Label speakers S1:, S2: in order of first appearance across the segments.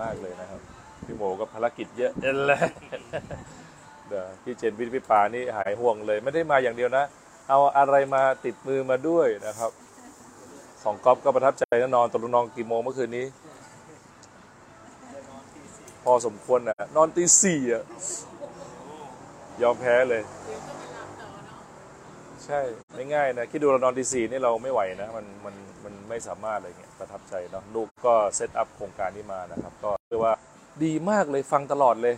S1: มากเลยนะครับ พี่โมก็ภารกิจเยอะเอ็นเลยเดี๋ยวพี่เจนวิทย์พี่ปานี่หายห่วงเลย ไม่ได้มาอย่างเดียวนะ เอาอะไรมาติดมือมาด้วยนะครับของก๊อฟก็ประทับใจนะนอนตกลงนอนกี่โมงเมื่อคืนนี้ พอสมควรนะนอนตีสี่อะยอมแพ้เลย ใช่ไม่ง่ายนะคิดดูเรานอนตีสี่นี่เราไม่ไหวนะมันมันมันไม่สามารถอะไรเงี้ยประทับใจเนาะลูกก็เซตอัพโครงการนี้มานะครับ ก็เรียกว่าดีมากเลยฟังตลอดเลย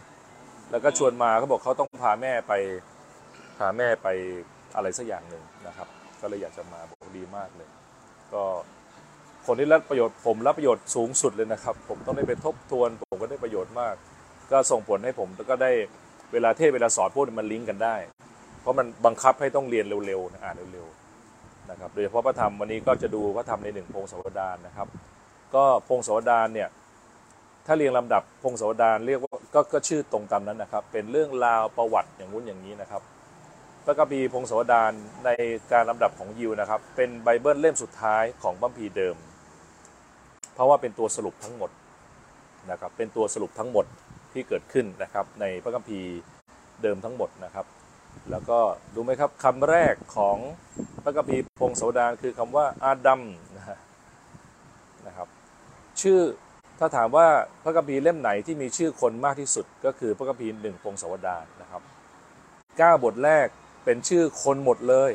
S1: แล้วก็ชวนมาเขาบอกเขาต้องพาแม่ไปพาแม่ไปอะไรสักอย่างหนึ่งนะครับ ก็เลยอยากจะมาบอกดีมากเลย ก็คนที่รับประโยชน์ผมรับประโยชน์สูงสุดเลยนะครับ ผมต้องได้ไปทบทวนผมก็ได้ประโยชน์มาก ก็ส่งผลให้ผมแล้วก็ได้เวลาเทศเวลาสอนพวกนี้มันลิงก์กันได้ เพราะมันบังคับให้ต้องเรียนเร็วๆนะอ่านเร็วๆนะครับโดยเฉพาะพระธรรมวันนี้ก็จะดูพระธรรมในหนึ่งพงศาวดารนะครับ ก็พงศาวดารเนี่ยถ้าเรียงลำดับพงศาวดารเรียกว่าก็ก็ชื่อตรงตามนั้นนะครับ เป็นเรื่องราวประวัติอย่างงู้นอย่างนี้นะครับพระคัมภีร์พงศาวดารในการลำดับของยิวนะครับ เป็นไบเบิลเล่มสุดท้ายของคัมภีร์เดิม เพราะว่าเป็นตัวสรุปทั้งหมดนะครับเป็นตัวสรุปทั้งหมดที่เกิดขึ้นนะครับในพระคัมภีร์เดิมทั้งหมดนะครับ แล้วก็ดูไหมครับคำแรกของพระคัมภีพงศาวดารคือคำว่าอาดัมนะครับ ชื่อถ้าถามว่าพระคัมภีเล่มไหนที่มีชื่อคนมากที่สุด ก็คือพระคัมภีหนึ่งพงศาวดารนะครับก้าบทแรกเป็นชื่อคนหมดเลย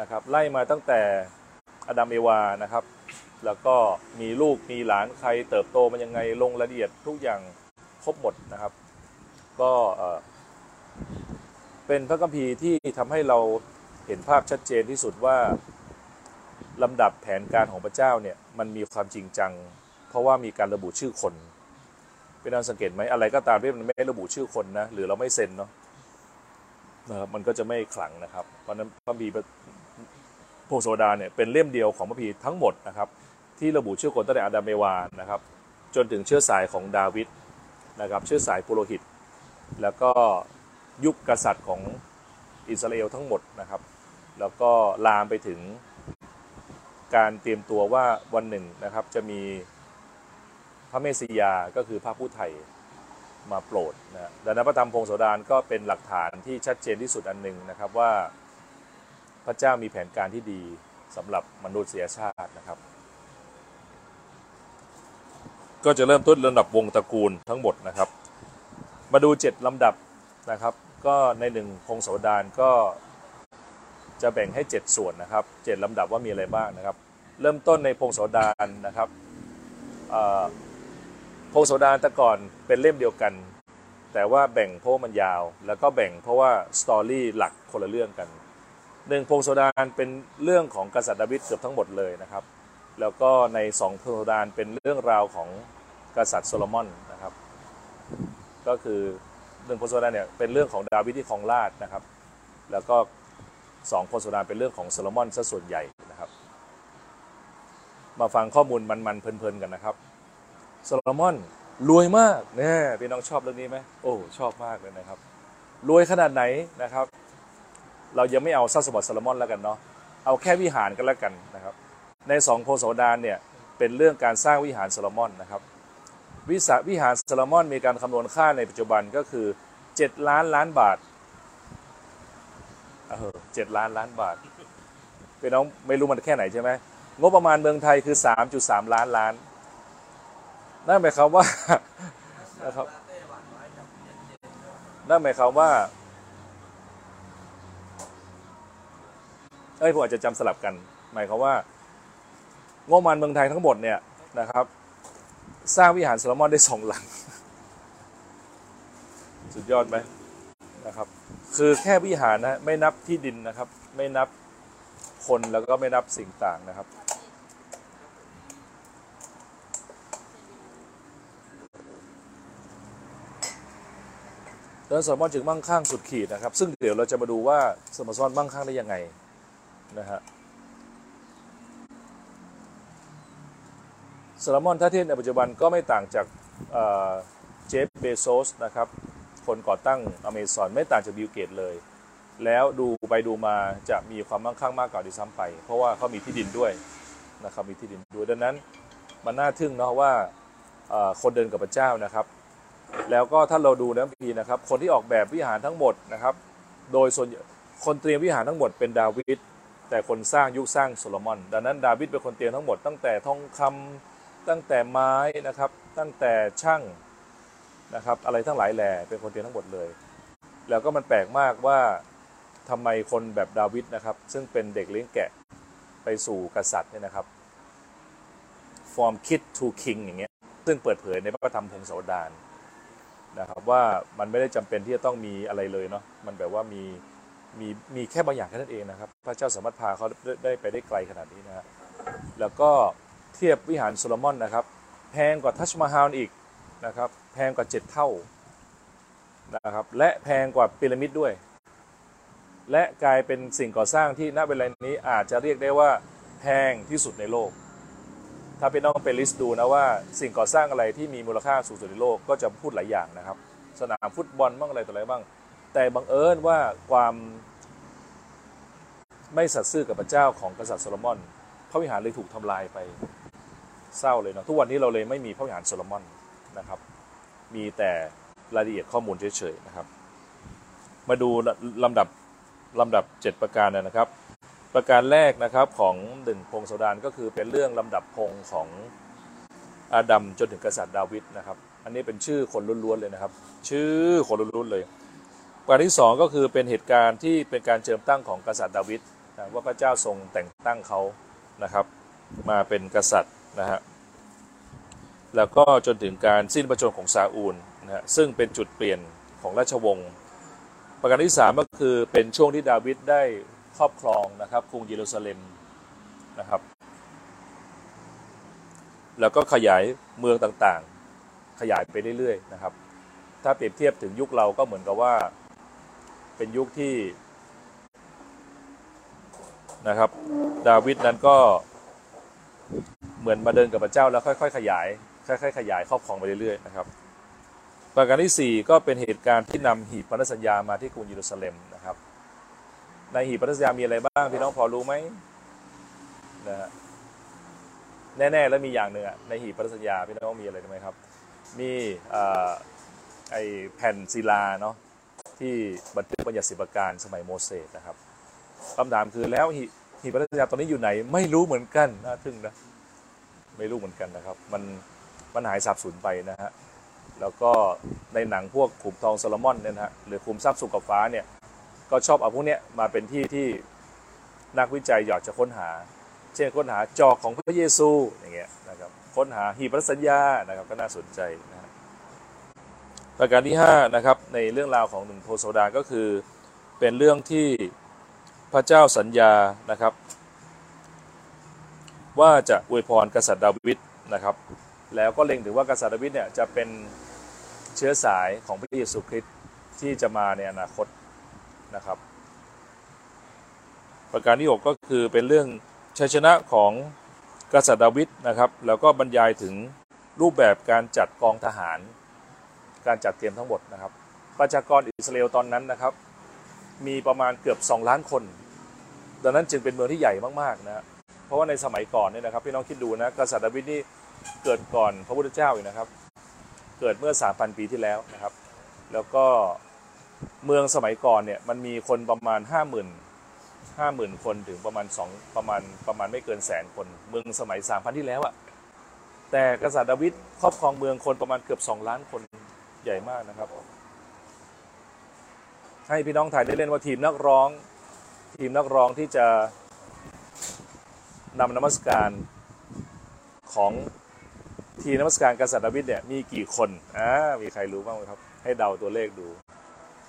S1: นะครับ ไล่มาตั้งแต่อาดัมเอวานะครับ แล้วก็มีลูกมีหลานใครเติบโตมันยังไงลงรายละเอียดทุกอย่างครบหมดนะครับ ก็ เป็นพระคัมภีร์ที่ทำให้เราเห็นภาพชัดเจนที่สุดว่าลำดับแผนการของพระเจ้าเนี่ยมันมีความจริงจัง เพราะว่ามีการระบุชื่อคนเป็นการสังเกตไหมอะไรก็ตามที่มันไม่ระบุชื่อคนนะหรือเราไม่เซ็นเนาะนะครับมันก็จะไม่ขลังนะครับ เพราะนั้นพระคัมภีร์พงศาวดารเนี่ยเป็นเล่มเดียวของพระคัมภีทั้งหมดนะครับที่ระบุชื่อคนตั้งแต่อาดัมเอวานะครับจนถึงเชื้อสายของดาวิดนะครับเชื้อสายปุโรหิต แล้วก็ ยุคกษัตริย์ของอิสราเอลทั้งหมดนะครับ แล้วก็ลามไปถึงการเตรียมตัวว่าวันหนึ่งนะครับจะมีพระเมสสิยาก็คือพระผู้ไทยมาโปรดนะดังนั้นพระธรรมพงศาวดารก็เป็นหลักฐานที่ชัดเจนที่สุดอันหนึ่งนะครับว่าพระเจ้ามีแผนการที่ดีสำหรับมนุษยชาตินะครับ ก็จะเริ่มต้นลำดับวงตระกูลทั้งหมดนะครับ มาดู 7 ลำดับนะครับ ก็ในหนึ่งพงศาวดารก็จะแบ่งให้ 7 ส่วนนะครับ 7ลำดับว่ามีอะไรบ้างนะครับ เริ่มต้นในพงศาวดารนะครับพงศาวดารแต่ก่อนเป็นเล่มเดียวกัน แต่ว่าแบ่งเพราะมันยาว แล้วก็แบ่งเพราะว่าstory หลักคนละเรื่องกันหนึ่งพงศาวดารเป็นเรื่องของกษัตริย์ดาวิดเกือบทั้งหมดเลยนะครับ แล้วก็ในสองพงศาวดารเป็นเรื่องราวของกษัตริย์โซโลมอนนะครับ ก็คือ หนึ่งพงศาวดารเนี่ยเป็นเรื่องของดาวิดที่ครองราชย์นะครับ แล้วก็สองพงศาวดารเป็นเรื่องของโซโลมอนซะส่วนใหญ่นะครับ มาฟังข้อมูลมันๆเพลินๆกันนะครับโซโลมอนรวยมากเนี่ยพี่น้องชอบเรื่องนี้ไหมโอ้ชอบมากเลยนะครับ รวยขนาดไหนนะครับ เรายังไม่เอาทรัพย์สมบัติโซโลมอนแล้วกันเนาะเอาแค่วิหารกันแล้วกันนะครับ ในสองโพงศาวดารเนี่ยเป็นเรื่องการสร้างวิหารโซโลมอนนะครับ วิสาวิหารซโลมอนมีการคำนวณค่าในปัจจุบันก็คือ 7 ล้านล้านบาทเออเจ็ดล้านล้านบาทพี่น้องไม่รู้มันแค่ไหนใช่ไหมงบประมาณเมืองไทยคือ 3.3 ล้านล้าน นั่นหมายความว่านะครับนั่นหมายความว่าเอ้ยผมอาจจะจำสลับกัน หมายความว่า งบประมาณเมืองไทยทั้งหมดเนี่ยนะครับ สร้างวิหารโซโลมอนได้สองหลัง สุดยอดไหมนะครับ คือแค่วิหารนะไม่นับที่ดินนะครับ ไม่นับคนแล้วก็ไม่นับสิ่งต่างนะครับเดินสมอนจึงมั่งคั่งสุดขีดนะครับ ซึ่งเดี๋ยวเราจะมาดูว่าสมอนมั่งคั่งได้ยังไงนะฮะ ซโลมอนถ้าเทียบในปัจจุบันก็ไม่ต่างจากเจฟเบโซสนะครับ คนก่อตั้งอเมซอนไม่ต่างจาก Bill Gates เลย แล้วดูไปดูมาจะมีความมั่งคั่งมากกว่าที่ซ้ำไป เพราะว่าเขามีที่ดินด้วยนะครับมีที่ดินด้วยดังนั้นมันน่าทึ่งเนาะว่าเอ่อคนเดินกับพระเจ้านะครับ แล้วก็ถ้าเราดูนะพีนะครับ คนที่ออกแบบวิหารทั้งหมดนะครับ โดยส่วนคนเตรียมวิหารทั้งหมดเป็นดาวิดแต่คนสร้างยุคสร้างโซโลมอน ดังนั้นดาวิดเป็นคนเตรียมทั้งหมดตั้งแต่ทองคำ ตั้งแต่ไม้นะครับ ตั้งแต่ช่างนะครับ อะไรทั้งหลายแหล่เป็นคนเตรียมทั้งหมดเลย แล้วก็มันแปลกมากว่าทำไมคนแบบดาวิดนะครับ ซึ่งเป็นเด็กเลี้ยงแกะไปสู่กษัตริย์เนี่ยนะครับ from kid to king อย่างเงี้ยซึ่งเปิดเผยในพระธรรมพงศาวดารนะครับว่ามันไม่ได้จำเป็นที่จะต้องมีอะไรเลยเนาะมันแบบว่ามีมีมีแค่บางอย่างแค่นั้นเองนะครับ พระเจ้าสามารถพาเขาได้ไปได้ไกลขนาดนี้นะฮะแล้วก็ เทียบวิหารโซโลมอนนะครับ แพงกว่าทัชมาฮาลอีกนะครับ แพงกว่าเจ็ดเท่านะครับ และแพงกว่าพีระมิดด้วย และกลายเป็นสิ่งก่อสร้างที่ณเวลานี้อาจจะเรียกได้ว่าแพงที่สุดในโลก ถ้าพี่น้องไปลิสต์ดูนะว่าสิ่งก่อสร้างอะไรที่มีมูลค่าสูงสุดในโลกก็จะพูดหลายอย่างนะครับ สนามฟุตบอลบ้างอะไรต่ออะไรบ้าง แต่บังเอิญว่าความไม่สัตย์ซื่อกับพระเจ้าของกษัตริย์โซโลมอนพระวิหารเลยถูกทำลายไป เศร้าเลยเนาะทุกวันนี้เราเลยไม่มีพระวิหารโซโลมอนนะครับ มีแต่รายละเอียดข้อมูลเฉยๆนะครับ มาดูลำดับลำดับ 7 ประการนะครับ ประการแรกนะครับของหนึ่งพงศาวดารก็คือเป็นเรื่องลำดับพงของอาดัมจนถึงกษัตริย์ดาวิดนะครับ อันนี้เป็นชื่อคนล้วนๆเลยนะครับ ชื่อคนล้วนๆเลย ประการที่สองก็คือเป็นเหตุการณ์ที่เป็นการเจิมตั้งของกษัตริย์ดาวิดนะว่าพระเจ้าทรงแต่งตั้งเขานะครับ มาเป็นกษัตริย์ นะฮะแล้วก็จนถึงการสิ้นพระชนม์ของซาอูลนะฮะซึ่งเป็นจุดเปลี่ยนของราชวงศ์ประการที่สามก็คือเป็นช่วงที่ดาวิดได้ครอบครองนะครับกรุงเยรูซาเล็มนะครับ แล้วก็ขยายเมืองต่างๆ ขยายไปเรื่อยๆนะครับ ถ้าเปรียบเทียบถึงยุคเราก็เหมือนกับว่าเป็นยุคที่นะครับ ดาวิดนั้นก็ เหมือนมาเดินกับพระเจ้าแล้วค่อยๆขยายค่อยๆขยายครอบครองไปเรื่อยๆนะครับ ประการที่ 4 ก็เป็นเหตุการณ์ที่นำหีบพันธสัญญามาที่กรุงเยรูซาเล็มนะครับ ในหีบพันธสัญญามีอะไรบ้างพี่น้องพอรู้ไหมนะฮะแน่ๆแล้วมีอย่างหนึ่งอะในหีบพันธสัญญาพี่น้องมีอะไรรู้ไหมครับ มีไอแผ่นศิลาเนาะที่บันทึกบัญญัติสิบประการสมัยโมเสสนะครับคำถามคือแล้วหีหีบพันธสัญญาตอนนี้อยู่ไหน ไม่รู้เหมือนกันน่าทึ่งนะ ไม่รู้เหมือนกันนะครับ มันมันหายสับสูญไปนะฮะแล้วก็ในหนังพวกขุมทองโซโลมอนเนี่ยนะฮะหรือขุมทรัพย์สุกับฟ้าเนี่ยก็ชอบเอาพวกเนี้ยมาเป็นที่ที่นักวิจัยอยากจะค้นหา เช่นค้นหาจอกของพระเยซูอย่างเงี้ยนะครับค้นหาหีบพัสัญญานะครับก็น่าสนใจนะฮะประการที่5นะครับในเรื่องราวของหนึ่งโพโซดาก็คือเป็นเรื่องที่พระเจ้าสัญญานะครับ ว่าจะอวยพรกษัตริย์ดาวิดนะครับ แล้วก็เล็งถึงว่ากษัตริย์ดาวิดเนี่ยจะเป็นเชื้อสายของพระเยซูคริสต์ที่จะมาในอนาคตนะครับ ประการที่ 6 ก็คือเป็นเรื่องชัยชนะของกษัตริย์ดาวิดนะครับ แล้วก็บรรยายถึงรูปแบบการจัดกองทหาร การจัดเตรียมทั้งหมดนะครับ ประชากรอิสราเอลตอนนั้นนะครับ มีประมาณเกือบ 2 ล้านคน ดังนั้นจึงเป็นเมืองที่ใหญ่มากๆนะ เพราะว่าในสมัยก่อนเนี่ยนะครับพี่น้องคิดดูนะกษัตริย์ดาวิดนี่เกิดก่อนพระพุทธเจ้าอยู่นะครับ เกิดเมื่อ 3,000 ปีที่แล้วนะครับ แล้วก็เมืองสมัยก่อนเนี่ยมันมีคนประมาณ 50,000 50,000คนถึงประมาณ2ประมาณประมาณไม่เกินแสนคน เมืองสมัย3,000ที่แล้วอะแต่กษัตริย์ดาวิดครอบครองเมืองคนประมาณเกือบ2ล้านคนใหญ่มากนะครับ ให้พี่น้องถ่ายได้เล่นว่าทีมนักร้อง ทีมนักร้องที่จะ นำนมัสการของทีนมัสการกษัตริย์ดาวิดเนี่ยมีกี่คนอ่ามีใครรู้บ้างไหมครับ ให้เดาตัวเลขดู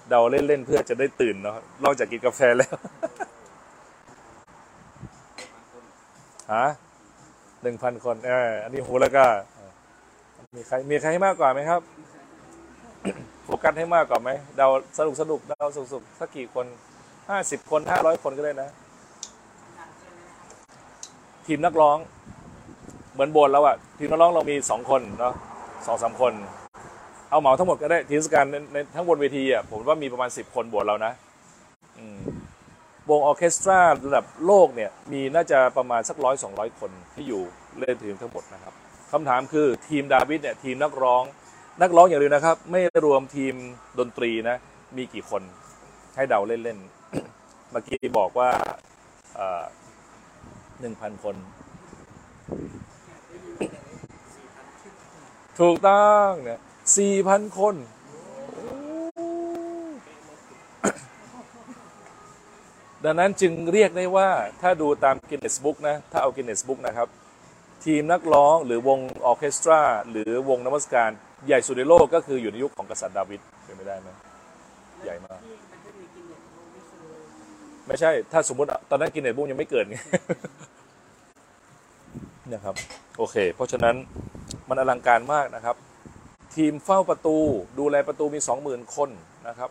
S1: เดาเล่นๆเพื่อจะได้ตื่นเนาะนอกจากกินกาแฟแล้วฮะหนึ่งพันคนเอออันนี้โหแล้วก็ มีใครมีใครให้มากกว่าไหมครับโฟกัสให้มากกว่าไหมเดาสนุกสนุกเดาสุกสุกสักกี่คนห้าสิบคนห้าร้อยคนก็ได้นะ ทีมนักร้อง เหมือนโบนแล้วอะทีมนักร้องเรามีสองคนเนาะสองสามคน เอาเหมาทั้งหมดก็ได้ทีมสการในในทั้งบนเวทีอะผมว่ามีประมาณสิบคนบวชเรานะวงออเคสตราระดับโลกเนี่ยมีน่าจะประมาณสักร้อยสองร้อยคนที่อยู่เล่นทีมทั้งหมดนะครับคำถามคือทีมดาวิดเนี่ยทีมนักร้อง นักร้องอย่างเดียวนะครับ ไม่รวมทีมดนตรีนะ มีกี่คนให้เดาเล่นๆเมื่อกี้บอกว่า หนึ่งพันคน ถูกต้องเนี่ยสี่พันคน ดังนั้นจึงเรียกได้ว่าถ้าดูตามกินเนสบุ๊กนะ ถ้าเอากินเนสบุ๊กนะครับ ทีมนักร้องหรือวงออเคสตรา หรือวงนมัสการ ใหญ่สุดในโลกก็คืออยู่ในยุคของกษัตริย์ดาวิดเป็นไม่ได้ไหมใหญ่มาก ไม่ใช่ ถ้าสมมติตอนนั้นกินเนสบุ๊กยังไม่เกิดไงนะครับ โอเค เพราะฉะนั้นมันอลังการมากนะครับ ทีมเฝ้าประตูดูแลประตูมี 20,000 คนนะครับ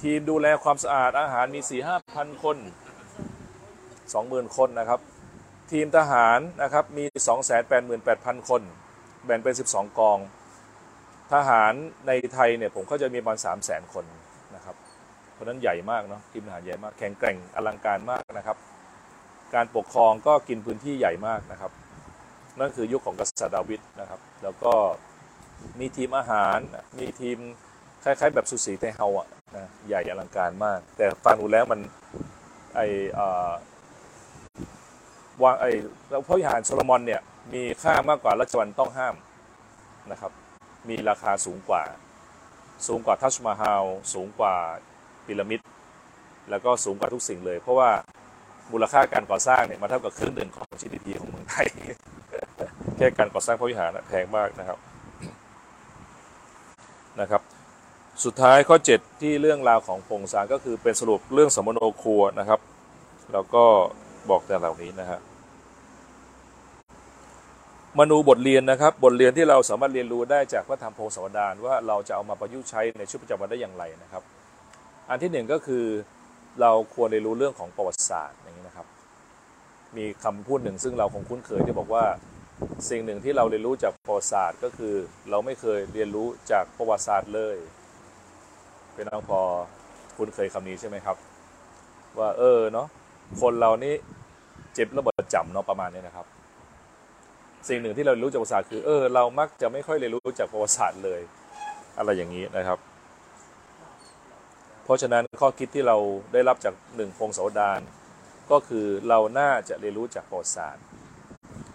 S1: ทีมดูแลความสะอาดอาหารมี 4 5พันคน 20,000 คนนะครับ ทีมทหารนะครับมี 288,000 คน แบ่งเป็น 12 กอง ทหารในไทยเนี่ยผมก็จะมีประมาณ300,000 คน ราะนั้นใหญ่มากเนาะทีมทหารใหญ่มาก แข็งแกร่งอลังการมากนะครับ การปกครองก็กินพื้นที่ใหญ่มากนะครับ นั่นคือยุคของกษัตริย์ดาวิดนะครับ แล้วก็มีทีมอาหารมีทีมคล้ายๆ แบบสุสีไทเฮาอะนะใหญ่อลังการมาก แต่ฟังดูแล้วมันไออ่อวางไอพระวิหารโซโลมอนเนี่ยมีค่ามากกว่าราชวัลต้องห้ามนะครับ มีราคาสูงกว่า สูงกว่าทัชมาฮาลสูงกว่า พีระมิด แล้วก็สูงกว่าทุกสิ่งเลย เพราะว่ามูลค่าการก่อสร้างเนี่ยมาเท่ากับครึ่งหนึ่งของ GDP ของเมืองไทย แค่การก่อสร้างพระวิหารนะแพงมากนะครับนะครับ สุดท้ายข้อ 7 ที่เรื่องราวของพงศารก็คือเป็นสรุปเรื่องสมโนครัวนะครับ แล้วก็บอกแต่เหล่านี้นะฮะมนูบทเรียนนะครับ บทเรียนที่เราสามารถเรียนรู้ได้จากพระธรรมโพธิ์สวดานว่าเราจะเอามาประยุกต์ใช้ในชีวิตประจำวันได้อย่างไรนะครับ อันที่หนึ่งก็คือเราควรเรียนรู้เรื่องของประวัติศาสตร์อย่างนี้นะครับ มีคำพูดหนึ่งซึ่งเราคงคุ้นเคยที่บอกว่าสิ่งหนึ่งที่เราเรียนรู้จากประวัติศาสตร์ ก็คือเราไม่เคยเรียนรู้จากประวัติศาสตร์เลย เป็นน้องพอคุ้นเคยคำนี้ใช่ไหมครับ ว่าเออเนาะคนเรานี่เจ็บระเบิดจำเนาะประมาณนี้นะครับ สิ่งหนึ่งที่เรารู้จากประวัติศาสตร์คือเออเรามักจะไม่ค่อยเรียนรู้จากประวัติศาสตร์เลย อะไรอย่างนี้นะครับ ราะฉะนั้นข้อคิดที่เราได้รับจากหนึ่งพงศาวดารก็คือเราน่าจะเรียนรู้จากประวัติศาสตร์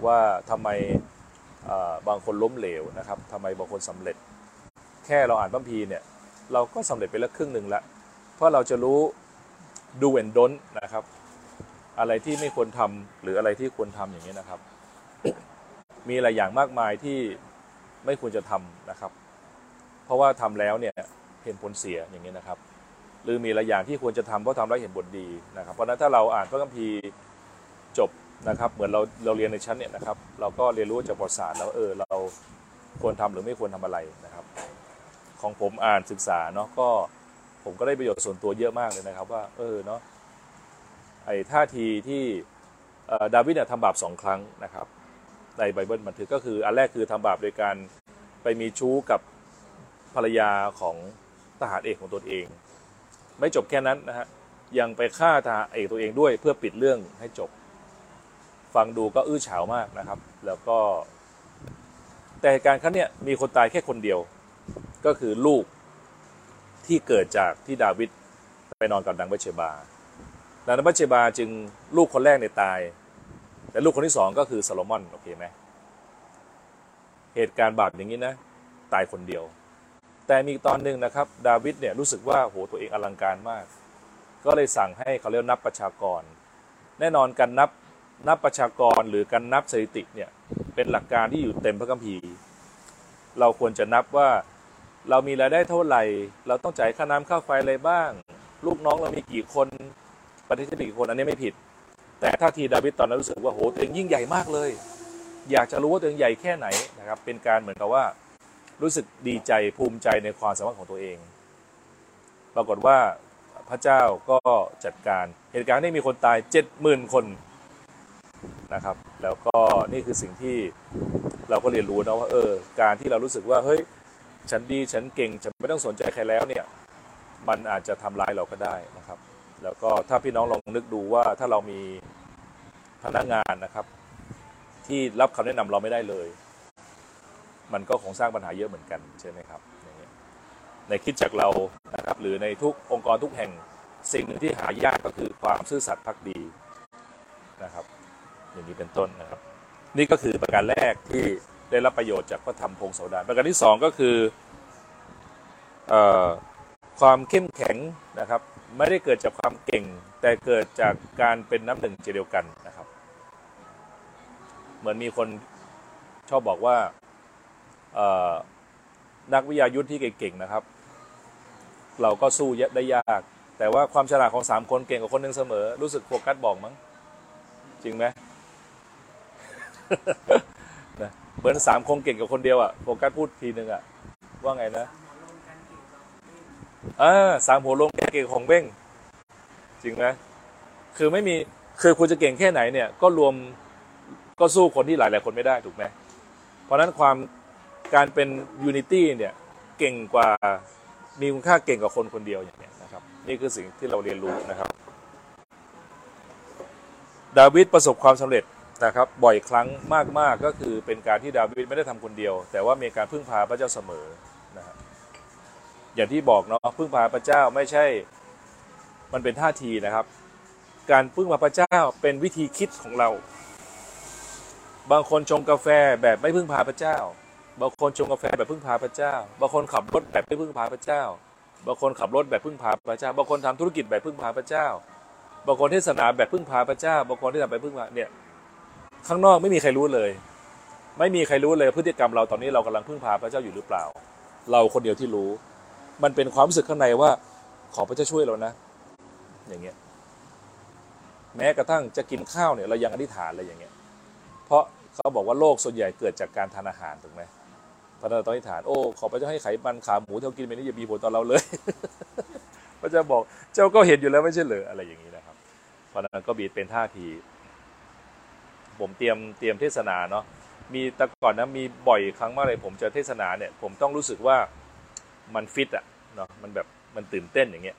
S1: ว่าทำไมบางคนล้มเหลวนะครับทำไมบางคนสำเร็จ แค่เราอ่านพระคัมภีเนี่ยเราก็สำเร็จไปแล้วครึ่งหนึ่งละ เพราะเราจะรู้ดูเอนดนนะครับ อะไรที่ไม่ควรทำหรืออะไรที่ควรทำอย่างนี้นะครับ มีหลายอย่างมากมายที่ไม่ควรจะทำนะครับ เพราะว่าทำแล้วเนี่ยเห็นผลเสียอย่างนี้นะครับ หรือมีหลายอย่างที่ควรจะทำเพราะทำแล้วเห็นผลดีนะครับ เพราะนั้นถ้าเราอ่านพระคัมภีร์จบนะครับ เหมือนเราเราเรียนในชั้นเนี่ยนะครับ เราก็เรียนรู้จากประวัติศาสตร์แล้วเออเราควรทำหรือไม่ควรทำอะไรนะครับ ของผมอ่านศึกษาเนาะก็ผมก็ได้ประโยชน์ส่วนตัวเยอะมากเลยนะครับ ว่า เออเนาะไอ้ท่าทีที่ดาวิดเนี่ยทำบาปสองครั้งนะครับ ในไบเบิลบันทึกก็คืออันแรกคือทำบาปโดยการไปมีชู้กับภรรยาของทหารเอกของตนเอง ไม่จบแค่นั้นนะฮะยังไปฆ่าทหารเอกตัวเองด้วยเพื่อปิดเรื่องให้จบ ฟังดูก็อื้อฉาวมากนะครับ แล้วก็ แต่เหตุการณ์ครั้งนี้มีคนตายแค่คนเดียว ก็คือลูกที่เกิดจากที่ดาวิดไปนอนกับนางบัชเชบา นางบัชเชบาจึงลูกคนแรกเนี่ยตาย แต่ลูกคนที่สองก็คือซาโลมอนโอเคไหมเหตุการณ์บาปอย่างนี้นะ ตายคนเดียว แต่มีตอนหนึ่งนะครับดาวิดเนี่ยรู้สึกว่าโหตัวเองอลังการมาก ก็เลยสั่งให้เขาเรียกนับประชากร แน่นอนการนับนับประชากรหรือการนับสถิติเนี่ยเป็นหลักการที่อยู่เต็มพระคัมภีร์ เราควรจะนับว่าเรามีรายได้เท่าไหร่ เราต้องจ่ายค่าน้ำค่าไฟอะไรบ้าง ลูกน้องเรามีกี่คนประเทศมีกี่คนอันนี้ไม่ผิด แต่ท่าทีดาวิดตอนนั้นรู้สึกว่าโหตัวเองยิ่งใหญ่มากเลย อยากจะรู้ว่าตัวเองใหญ่แค่ไหนนะครับเป็นการเหมือนกับว่า รู้สึกดีใจภูมิใจในความสามารถของตัวเอง ปรากฏว่าพระเจ้าก็จัดการเหตุการณ์นี้มีคนตายเจ็ดหมื่นคนนะครับ แล้วก็นี่คือสิ่งที่เราก็เรียนรู้นะว่าเออการที่เรารู้สึกว่าเฮ้ยฉันดีฉันเก่งฉันไม่ต้องสนใจใครแล้วเนี่ยมันอาจจะทำร้ายเราก็ได้นะครับ แล้วก็ถ้าพี่น้องลองนึกดูว่าถ้าเรามีพนักงานนะครับ ที่รับคำแนะนำเราไม่ได้เลย มันก็คงสร้างปัญหาเยอะเหมือนกันใช่ไหมครับในคิดจากเรานะครับหรือในทุกองค์กรทุกแห่งสิ่งหนึ่งที่หายากก็คือความซื่อสัตย์พักดีนะครับ อย่างนี้เป็นต้นนะครับ นี่ก็คือประการแรกที่ได้รับประโยชน์จากพระธรรมพงศาวดารประการที่สองก็คืออความเข้มแข็งนะครับ ไม่ได้เกิดจากความเก่ง แต่เกิดจากการเป็นน้ำหนึ่งใจเดียวกันนะครับ เหมือนมีคนชอบบอกว่า นักวิทยายุทธที่เก่งๆนะครับ เราก็สู้ได้ยาก แต่ว่าความฉลาดของสามคนเก่งกว่าคนหนึ่งเสมอ รู้สึกโฟกัสบอกมั้งจริงไหมนะเหมือนสามคงเก่งกับคนเดียวอะโฟกัสพูดทีหนึ่งอะว่าไงนะอ่าสามหัวรวมเก่งขงเบ้งจริงไหมคือไม่มีคือคุณจะเก่งแค่ไหนเนี่ย ก็รวมก็สู้คนที่หลายหลายคนไม่ได้ถูกไหมเพราะนั้นความ การเป็น unity เนี่ยเก่งกว่ามีคุณค่าเก่งกว่าคนคนเดียวอย่างเนี้ยนะครับ นี่คือสิ่งที่เราเรียนรู้นะครับ ดาวิดประสบความสำเร็จนะครับบ่อยครั้งมากๆก็คือเป็นการที่ดาวิดไม่ได้ทำคนเดียว แต่ว่ามีการพึ่งพาพระเจ้าเสมอนะฮะอย่างที่บอกเนาะพึ่งพาพระเจ้าไม่ใช่มันเป็นท่าทีนะครับ การพึ่งพาพระเจ้าเป็นวิธีคิดของเรา บางคนชงกาแฟแบบไม่พึ่งพาพระเจ้า บางคนชงกาแฟแบบพึ่งพาพระเจ้า บางคนขับรถแบบไม่พึ่งพาพระเจ้า บางคนขับรถแบบพึ่งพาพระเจ้า บางคนทำธุรกิจแบบพึ่งพาพระเจ้า บางคนเทศนาแบบพึ่งพาพระเจ้า บางคนที่ทำแบบพึ่งพาเนี่ย ข้างนอกไม่มีใครรู้เลย ไม่มีใครรู้เลยพฤติกรรมเราตอนนี้เรากำลังพึ่งพาพระเจ้าอยู่หรือเปล่า เราคนเดียวที่รู้ มันเป็นความรู้สึกข้างในว่า ขอพระเจ้าช่วยเรานะ อย่างเงี้ย แม้กระทั่งจะกินข้าวเนี่ยเรายังอธิษฐานเลยอย่างเงี้ย เพราะเขาบอกว่าโรคส่วนใหญ่เกิดจากการทานอาหารถูกไหม พราะฉะนั้นเราต้องอธิษฐาน โอ้ขอพระเจ้าให้ไขมันขาหมูที่เรากินไปนี้อย่ามีผลต่อเราเลย พระเจ้าบอกเจ้าก็เห็นอยู่แล้วไม่ใช่เหรออะไรอย่างนี้นะครับเพราะนั้นก็บีเป็นท่าที ผมเตรียมเตรียมเทศนาเนาะมีแต่ก่อนนะมีบ่อยครั้งมากเลยผมจะเทศนาเนี่ย ผมต้องรู้สึกว่ามันฟิตอะเนาะมันแบบมันตื่นเต้นอย่างเงี้ย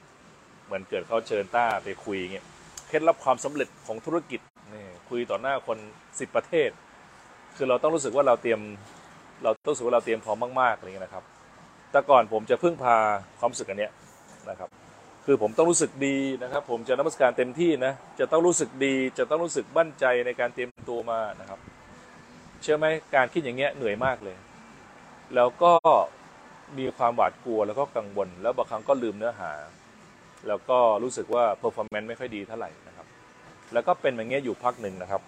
S1: เหมือนเกิดเขาเชิญต้าไปคุยเงี้ยเคล็ดลับความสำเร็จของธุรกิจนี่คุยต่อหน้าคนสิบประเทศ คือเราต้องรู้สึกว่าเราเตรียม เราต้องรู้ว่าเราเตรียมพร้อมมากๆอะไรเงี้ยนะครับ แต่ก่อนผมจะพึ่งพาความรู้สึกอันเนี้ยนะครับ คือผมต้องรู้สึกดีนะครับ ผมจะนมัสการเต็มที่นะ จะต้องรู้สึกดี จะต้องรู้สึกมั่นใจในการเตรียมตัวมานะครับ เชื่อไหมการคิดอย่างเงี้ยเหนื่อยมากเลย แล้วก็มีความหวาดกลัวแล้วก็กังวล แล้วบางครั้งก็ลืมเนื้อหา แล้วก็รู้สึกว่า performance ไม่ค่อยดีเท่าไหร่นะครับ แล้วก็เป็นอย่างเงี้ยอยู่พักหนึ่งนะครับ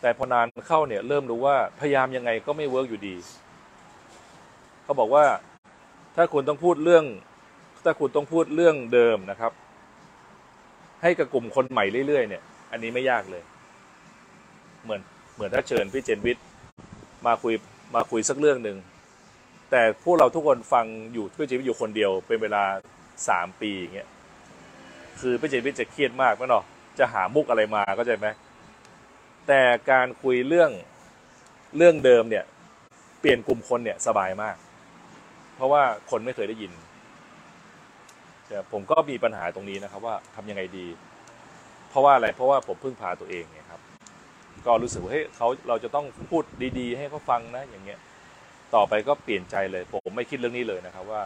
S1: แต่พอนานเข้าเนี่ยเริ่มรู้ว่าพยายามยังไงก็ไม่ work อยู่ดี เขาบอกว่าถ้าคุณต้องพูดเรื่อง ถ้าคุณต้องพูดเรื่องเดิมนะครับ ให้กับกลุ่มคนใหม่เรื่อยๆเนี่ย อันนี้ไม่ยากเลย เหมือนเหมือนถ้าเชิญพี่เจนวิทย์มาคุยมาคุยสักเรื่องหนึ่งแต่พวกเราทุกคนฟังอยู่พี่เจนวิทย์อยู่คนเดียวเป็นเวลาสามปีอย่างเงี้ยคือพี่เจนวิทย์จะเครียดมากไหมเนาะจะหามุกอะไรมาก็ใจไหม แต่การคุยเรื่องเรื่องเดิมเนี่ย เปลี่ยนกลุ่มคนเนี่ยสบายมาก เพราะว่าคนไม่เคยได้ยินแต่ผมก็มีปัญหาตรงนี้นะครับ ว่าทำยังไงดี เพราะว่าอะไรเพราะว่าผมพึ่งพาตัวเองไงครับ ก็รู้สึกว่าเฮ้ยเขาเราจะต้องพูดดีๆ ให้เขาฟังนะอย่างเงี้ย ต่อไปก็เปลี่ยนใจเลย ผมไม่คิดเรื่องนี้เลยนะครับว่า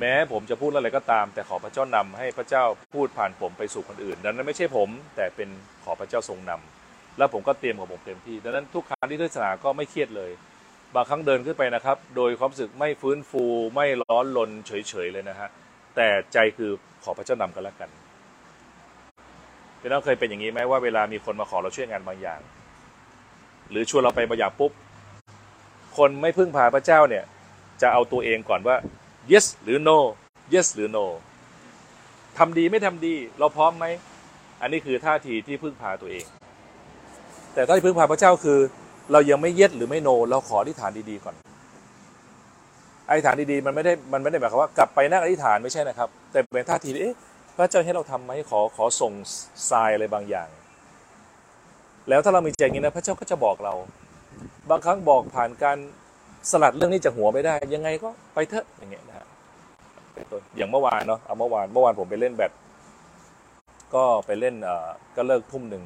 S1: แม้ผมจะพูดอะไรก็ตาม แต่ขอพระเจ้านำให้พระเจ้าพูดผ่านผมไปสู่คนอื่นดังนั้นไม่ใช่ผม แต่เป็นขอพระเจ้าทรงนำ แล้วผมก็เตรียมของผมเต็มที่ดังนั้นทุกครั้งที่เทศนาก็ไม่เครียดเลย บางครั้งเดินขึ้นไปนะครับ โดยความรู้สึกไม่ฟื้นฟูไม่ร้อนลนเฉยๆเลยนะฮะแต่ใจคือขอพระเจ้านำกันล้วกันพี่น้องเคยเป็นอย่างนี้ไหมว่าเวลามีคนมาขอเราช่วยงานบางอย่าง หรือชวนเราไปบางอย่างปุ๊บคนไม่พึ่งพาพระเจ้าเนี่ย จะเอาตัวเองก่อนว่า yes หรือ no yes หรือ no ทำดีไม่ทำดี เราพร้อมไหม อันนี้คือท่าทีที่พึ่งพาตัวเอง แต่ถ้าพึ่งพาพระเจ้าคือ เรายังไม่ yes หรือไม่ no เราขออธิษฐานดีๆก่อนอธิษฐานดีๆมันไม่ได้มันไม่ได้หมายความว่ากลับไปนั่งอธิษฐานไม่ใช่นะครับ แต่เป็นท่าทีเอ๊ะพระเจ้าให้เราทำไหมขอขอส่งทรายอะไรบางอย่าง แล้วถ้าเรามีใจอย่างนี้นะพระเจ้าก็จะบอกเรา บางครั้งบอกผ่านการสลัดเรื่องนี้จากหัวไม่ได้ ยังไงก็ไปเถอะอย่างเงี้ยนะฮะเป็นต้นอย่างเมื่อวานเนาะเอาเมื่อวานเมื่อวานผมไปเล่นแบดก็ไปเล่นเอ่อก็เลิกทุ่มหนึ่ง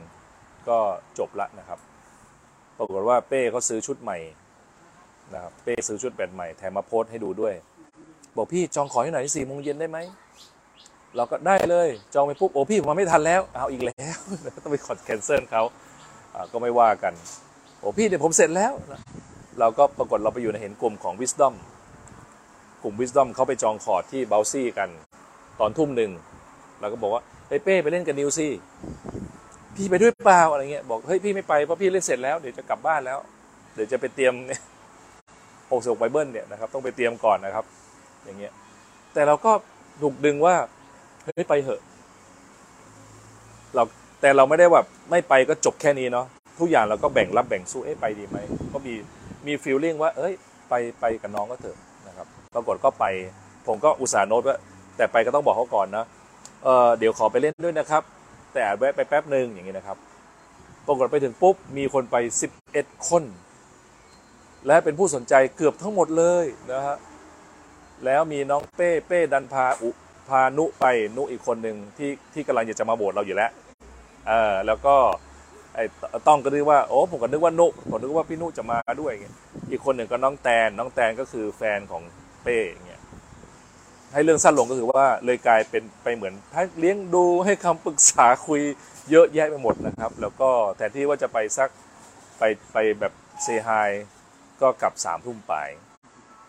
S1: ก็จบละนะครับ ปรากฏว่าเป้เขาซื้อชุดใหม่นะครับเป้ซื้อชุดแบตใหม่แถมมาโพสต์ให้ดูด้วย บอกพี่จองขอให้หน่อยที่สี่โมงเย็นได้ไหมเราก็ได้เลยจองไปปุ๊บโอ้พี่ผมมาไม่ทันแล้วเอาอีกแล้ว ต้องไปขอแคนเซิลเขาก็ไม่ว่ากัน โอ้พี่เดี๋ยวผมเสร็จแล้ว เราก็ปรากฏเราไปอยู่ในเห็นกลุ่มของ Wisdom กลุ่ม Wisdom เขาไปจองคอร์ดที่เบลซี่กัน ตอนทุ่มหนึ่งเราก็บอกว่าเฮ้ยเป้ไปเล่นกับนิวซี่ พี่ไปด้วยเปล่าอะไรเงี้ยบอกเฮ้ยพี่ไม่ไปเพราะพี่เล่นเสร็จแล้วเดี๋ยวจะกลับบ้านแล้ว เดี๋ยวจะไปเตรียมโอสกไบเบิลเนี่ยนะครับต้องไปเตรียมก่อนนะครับ อย่างเงี้ย แต่เราก็ถูกดึงว่าเฮ้ยไปเหอะ เราแต่เราไม่ได้แบบไม่ไปก็จบแค่นี้เนาะทุกอย่างเราก็แบ่งรับแบ่งสู้เอ้ไปดีไหมก็มีมีฟีลลิ่งว่า เอ้ย ไปไปกับน้องก็เถอะนะครับปรากฏก็ไป ผมก็อุตส่าห์โน้ตว่าแต่ไปก็ต้องบอกเขาก่อนนะเออเดี๋ยวขอไปเล่นด้วยนะครับ แต่อาจแวะไปแป๊บหนึ่งอย่างนี้นะครับปรากฏไปถึงปุ๊บมีคนไป 11 คน และเป็นผู้สนใจเกือบทั้งหมดเลยนะฮะแล้วมีน้องเป้เป้ดันพาอุพานุไปนุอีกคนหนึ่งที่ที่กำลังจะมาโบสถ์เราอยู่แล้วเออแล้วก็ไอ้ต้องก็นึกว่าโอ้ผมก็นึกว่านุผมนึกว่าพี่นุจะมาด้วย อีกคนหนึ่งก็น้องแตนน้องแตนก็คือแฟนของเป้อย่าง ให้เรื่องสั้นลงก็คือว่าเลยกลายเป็นไปเหมือนเลี้ยงดูให้คำปรึกษาคุยเยอะแยะไปหมดนะครับ แล้วก็แทนที่ว่าจะไปสักไปไปแบบ say hi ก็กลับสามทุ่มไป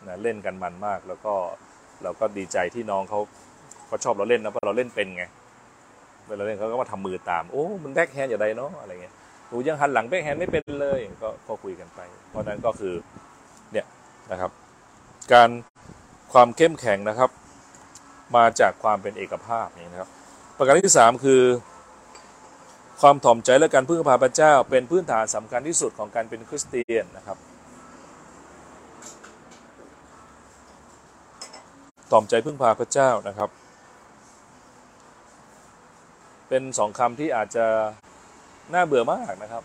S1: นะเล่นกันมันมากแล้วก็เราก็ดีใจที่น้องเขาเขาชอบเราเล่นนะเพราะเราเล่นเป็นไงเวลาเล่นเขาก็มาทำมือตาม โอ้มันแบ็คแฮนด์อย่างไรเนาะอะไรเงี้ยหนูยังหันหลังแบ็คแฮนด์ไม่เป็นเลยก็ก็คุยกันไป เพราะนั้นก็คือเนี่ยนะครับ การความเข้มแข็งนะครับ มาจากความเป็นเอกภาพนี่นะครับ ประการที่สามคือ ความถ่อมใจและการพึ่งพาพระเจ้า เป็นพื้นฐานสำคัญที่สุดของการเป็นคริสเตียนนะครับตอมใจพึ่งพาพระเจ้านะครับ เป็นสองคำที่อาจจะน่าเบื่อมากนะครับ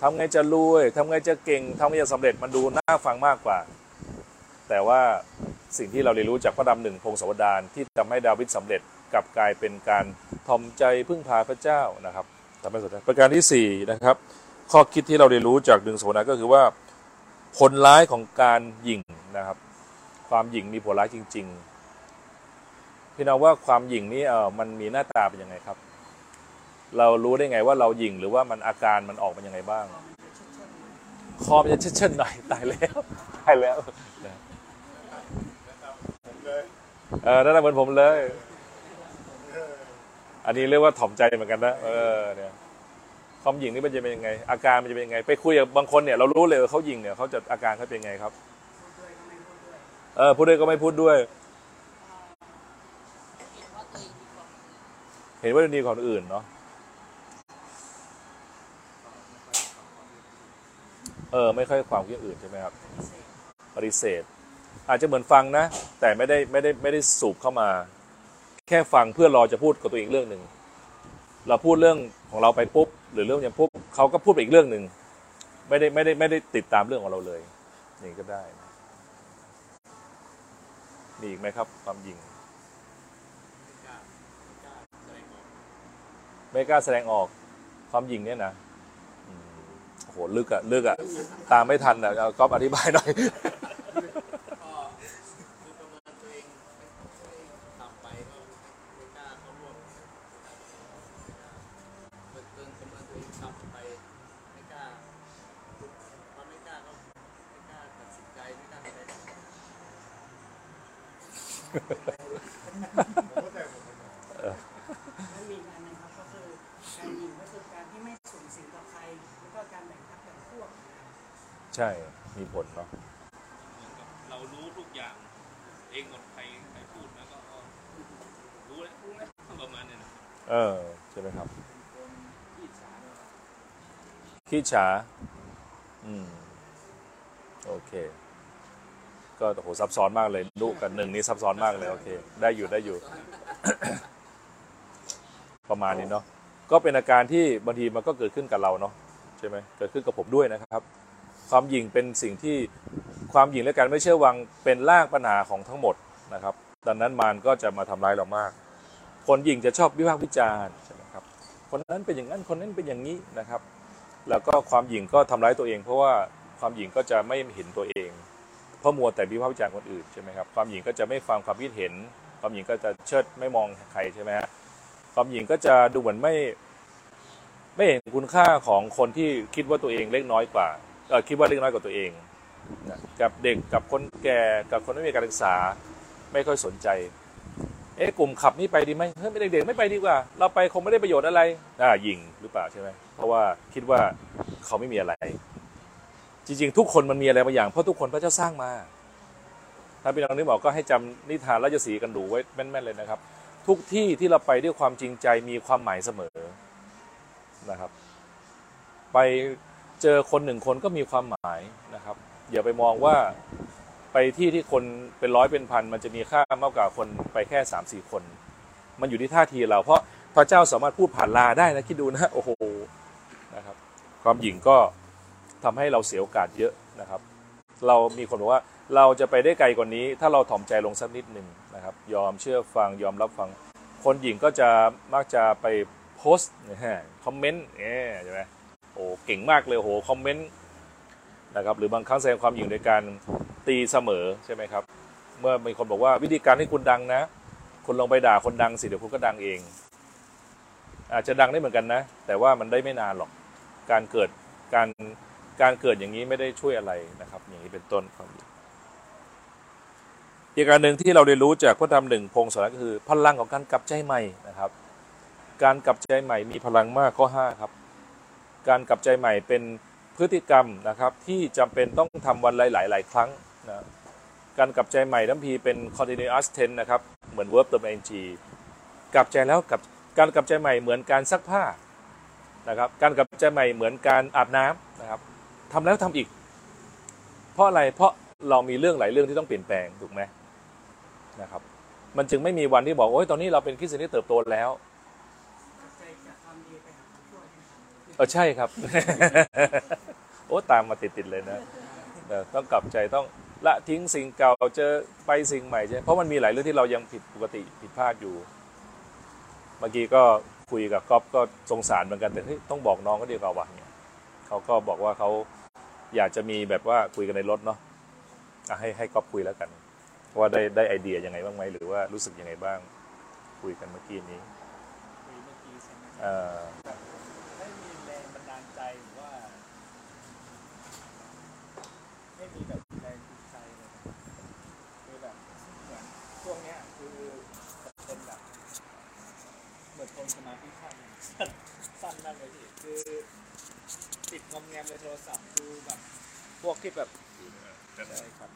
S1: ทำไงจะรวยทำไงจะเก่งทำไงจะสำเร็จมันดูน่าฟังมากกว่า แต่ว่า สิ่งที่เราเรียนรู้จากพระดำหนึ่งพงศาวดารที่ทำให้ดาวิดสำเร็จกลับกลายเป็นการทอมใจพึ่งพาพระเจ้านะครับทำให้สุดประการที่สี่นะครับข้อคิดที่เราเรียนรู้จากหนึ่งโสนาก็คือว่าผลร้ายของการหยิ่งนะครับ ความหยิ่งมีผลร้ายจริง ๆ พี่น้องว่าความหยิ่งนี้เออมันมีหน้าตาเป็นยังไงครับ เรารู้ได้ไงว่าเราหยิ่งหรือว่ามันอาการมันออกเป็นยังไงบ้าง คอมันจะเชิดๆหน่อยตายแล้วตายแล้ว เออนั่นนะเหมือนผมเลย อันนี้เรียกว่าถ่อมใจเหมือนกันนะเออเนี่ยความหยิงนี่มันจะเป็นยังไง อาการมันจะเป็นยังไง ไปคุยกับบางคนเนี่ยเรารู้เลยว่าเขาหยิงเนี่ยเขาจะอาการเขาเป็นยังไงครับเออพูดด้วยก็ไม่พูดด้วย เห็นว่าดีกว่าคนอื่นเนาะเออ ไม่ค่อยความคิดอื่นใช่ไหมครับปฏิเสธ อาจจะเหมือนฟังนะ แต่ไม่ได้ไม่ได้ไม่ได้สูบเข้ามา แค่ฟังเพื่อรอจะพูดกับตัวเองเรื่องหนึ่งเราพูดเรื่องของเราไปปุ๊บหรือเรื่องอย่างปุ๊บเขาก็พูดไปอีกเรื่องหนึ่งไม่ได้ไม่ได้ไม่ได้ติดตามเรื่องของเราเลยนี้ก็ได้นะมีอีกไหมครับ ความยิงไม่กล้าแสดงออกความยิงเนี่ยนะโหลึกอะลึกอะตามไม่ทันอะเอาก๊อฟอธิบายหน่อย
S2: ก็คือประเมินตัวเองต่ำไปก็ไม่กล้าเข้าร่วมเกินเกินประเมินตัวเองต่ำไปไม่กล้าพอไม่กล้าก็ไม่กล้าตัดสินใจไม่กล้าอะไร
S3: และมีอีกอันหนึงครับก็คือการยิงก็คือการที่ไม่สูญเสียต่อใคร แล้วก็การแบ่งพรรคแบ่งพวกนะครับ
S1: ใช่มีผลเนาะ
S4: เหมือนกับเรารู้ทุกอย่าง เองหมดใครใครพูดแล้วก็ก็รู้แล้วรู้แล้วประมาณเนี้นะ
S1: เออใช่ไหมครับขี้ฉาอืมโอเค ก็โอ้โหซับซ้อนมากเลยลูกกับหนึ่งนี่ซับซ้อนมากเลยโอเค ได้อยู่ได้อยู่ ประมาณนี้เนาะก็เป็นอาการที่บางทีมันก็เกิดขึ้นกับเราเนาะใช่ไหมเกิดขึ้นกับผมด้วยนะครับ ความหยิ่งเป็นสิ่งที่ความหยิ่งและการไม่เชื่อวังเป็นรากปัญหาของทั้งหมดนะครับ ดังนั้นมารก็จะมาทำร้ายเรามาก คนหยิ่งจะชอบวิพากษ์วิจารณ์ใช่ไหมครับคนนั้นเป็นอย่างนั้นคนนั้นเป็นอย่างนี้นะครับ แล้วก็ความหยิ่งก็ทำร้ายตัวเอง เพราะว่าความหยิ่งก็จะไม่เห็นตัวเองราะมัวแต่วิพากษ์วิจารณ์คนอื่นใช่ไหมครับความหญิงก็จะไม่ฟังความคิดเห็น ความหญิงก็จะเชิดไม่มองใครใช่ไหมฮะความหญิงก็จะดูเหมือนไม่ไม่เห็นคุณค่าของคนที่คิดว่าตัวเองเล็กน้อยกว่า คิดว่าเล็กน้อยกว่าตัวเอง กับเด็กกับคนแก่กับคนไม่มีการศึกษาไม่ค่อยสนใจ เอ๊ะกลุ่มขับนี่ไปดีไหมเฮ้ยไม่เด็กๆไม่ไปดีกว่า เราไปคงไม่ได้ประโยชน์อะไรอ่ายิงหรือเปล่าใช่ไหมเพราะว่าคิดว่าเขาไม่มีอะไร จริงๆ ทุกคนมันมีอะไรบางอย่างเพราะทุกคนพระเจ้าสร้างมาถ้าพี่น้องนึกบอกก็ให้จำนิทานราชสีกันดูไว้แม่นๆเลยนะครับ ทุกที่ที่เราไปด้วยความจริงใจมีความหมายเสมอนะครับ ไป เจอคนหนึ่งคนก็มีความหมายนะครับอย่าไปมองว่าไปที่ที่คนเป็นร้อยเป็นพันมันจะมีค่ามากกว่าคนไปแค่สามสี่คน มันอยู่ที่ท่าทีเราเพราะพระเจ้าสามารถพูดผ่านลาได้นะคิดดูนะโอ้โหนะครับ ความหญิงก็ทำให้เราเสียโอกาสเยอะนะครับ เรามีคนบอกว่าเราจะไปได้ไกลกว่านี้ ถ้าเราถ่อมใจลงสักนิดหนึ่งนะครับ ยอมเชื่อฟังยอมรับฟัง คนหญิงก็จะมักจะไปโพสต์นะฮะคอมเมนต์เนี่ยใช่ไหม โอ้เก่งมากเลยโอ้โหคอมเมนต์นะครับหรือบางครั้งแสดงความหญิงโดยการตีเสมอใช่ไหมครับ เมื่อมีคนบอกว่าวิธีการให้คุณดังนะคุณลงไปด่าคนดังสิเดี๋ยวคุณก็ดังเอง อาจจะดังได้เหมือนกันนะ แต่ว่ามันได้ไม่นานหรอกการเกิดการการเกิดอย่างนี้ไม่ได้ช่วยอะไรนะครับ อย่างนี้เป็นต้นความหญิงอีกการหนึ่งที่เราเรียนรู้จากพระธรรมหนึ่งพงศาก็คือ พลังของการกลับใจใหม่นะครับ การกลับใจใหม่มีพลังมากข้อ5ครับ การกลับใจใหม่เป็นพฤติกรรมนะครับที่จำเป็นต้องทำวันหลายๆหลายครั้งนะการกลับใจใหม่ทั้งพีเป็น continuous tense นะครับ เหมือน verb เติม ing กลับใจแล้วกับการกลับใจใหม่เหมือนการซักผ้านะครับ การกลับใจใหม่เหมือนการอาบน้ำนะครับทำแล้วทำอีก เพราะอะไรเพราะเรามีเรื่องหลายเรื่องที่ต้องเปลี่ยนแปลงถูกไหมนะครับ มันจึงไม่มีวันที่บอกโอ้ยตอนนี้เราเป็นคริสเตียนที่เติบโตแล้ว เออใช่ครับ โอ้ตามมาติดๆเลยนะเออต้องกลับใจต้องละทิ้งสิ่งเก่าเจอไปสิ่งใหม่ใช่เพราะมันมีหลายเรื่องที่เรายังผิดปกติผิดพลาดอยู่ เมื่อกี้ก็คุยกับก๊อฟก็สงสารเหมือนกันแต่เฮ้ยต้องบอกน้องก็ดีกว่าว่ะเนี่ยเขาก็บอกว่าเขาอยากจะมีแบบว่าคุยกันในรถเนาะะให้ให้ก๊อฟคุยแล้วกัน ว่าได้ได้ไอเดียยังไงบ้างไหมหรือว่ารู้สึกยังไงบ้าง คุยกันเมื่อกี้นี้
S2: คุยเมื่อกี้ใช่ไหมมีแรงบันดาลใจหรือว่า ไม่มีแบบแรงจูงใจเลยคือแบบเหมือนช่วงเนี้ยคือเป็นแบบเหมือนคนสมาธิสั้นสั้นมาก เลยพี่คือติดงอมแงมในโทรศัพท์คือแบบพวกที่แบบใช่ครับ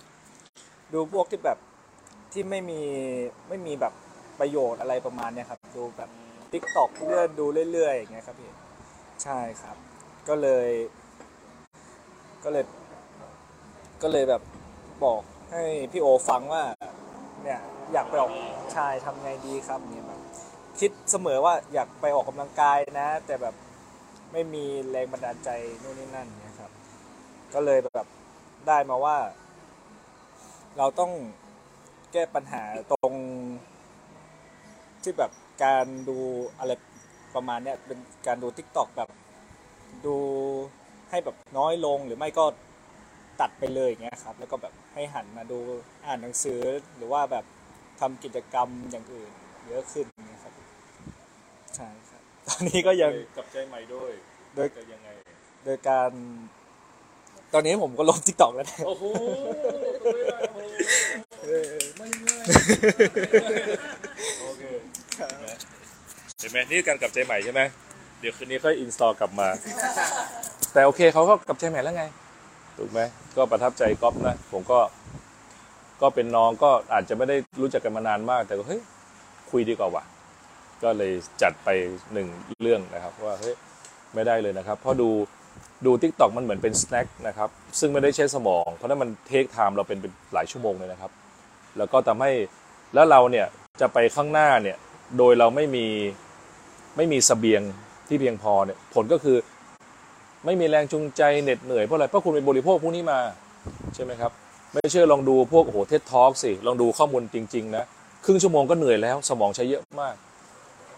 S2: ดูพวกที่แบบที่ไม่มีไม่มีแบบประโยชน์อะไรประมาณเนี้ยครับ ดูแบบทิกตอกเลื่อนดูเรื่อยๆอย่างเงี้ยครับพี่ใช่ครับ ก็เลย ก็เลย ก็เลยแบบบอกให้พี่โอฟังว่า เนี่ย อยากไปออกชายทำไงดีครับเนี่ยแบบคิดเสมอว่าอยากไปออกกำลังกายนะ แต่แบบ ไม่มีแรงบันดาลใจนู่นนี่นั่นเนี่ยครับ ก็เลยแบบได้มาว่า เราต้องแก้ปัญหาตรงที่แบบการดูอะไรประมาณเนี้ยเป็นการดู t ิ k t o k แบบดูให้แบบน้อยลงหรือไม่ก็ตัดไปเลยอย่างเงี้ยครับ แล้วก็แบบให้หันมาดูอ่านหนังสือหรือว่าแบบทำกิจกรรมอย่างอื่น เยอะขึ้นอย่างเงี้ยครับใช่ครับ ตอนนี้ก็ยัง
S1: กลับใจใหม่ด้วย
S2: โดย
S1: จะยังไง
S2: โดยการ ตอนนี้ผมก็ลง t ิ k t o k แล้วนะ
S1: โอ้โห
S2: เออ
S1: ไม่ง่ายโอเคเห็นไหมนี่การกลับใจใหม่ใช่ไหมเดี๋ยวคืนนี้ค่อยอินสตอลกลับมา แต่โอเคเขาก็กลับใจใหม่แล้วไง ถูกไหมก็ประทับใจก๊อฟนะ ผมก็ ก็เป็นน้องก็อาจจะไม่ได้รู้จักกันมานานมาก แต่ก็เฮ้ยคุยดีกว่าว่ะ ก็เลยจัดไปหนึ่งเรื่องนะครับว่าเฮ้ยไม่ได้เลยนะครับเพราะดูดู TikTok มันเหมือนเป็น snack นะครับซึ่งไม่ได้ใช้สมอง เพราะนั้นมัน take time เราเป็นเป็นหลายชั่วโมงเลยนะครับ แล้วก็ทำให้แล้วเราเนี่ยจะไปข้างหน้าเนี่ยโดยเราไม่มีไม่มีเสบียงที่เพียงพอเนี่ยผลก็คือไม่มีแรงจูงใจเหน็ดเหนื่อยเพราะอะไรเพราะคุณไปบริโภคพวกนี้มาใช่ไหมครับ ไม่เชื่อลองดูพวกโอ้โห TED Talk สิลองดูข้อมูลจริง ๆ นะ ครึ่งชั่วโมงก็เหนื่อยแล้ว สมองใช้เยอะมาก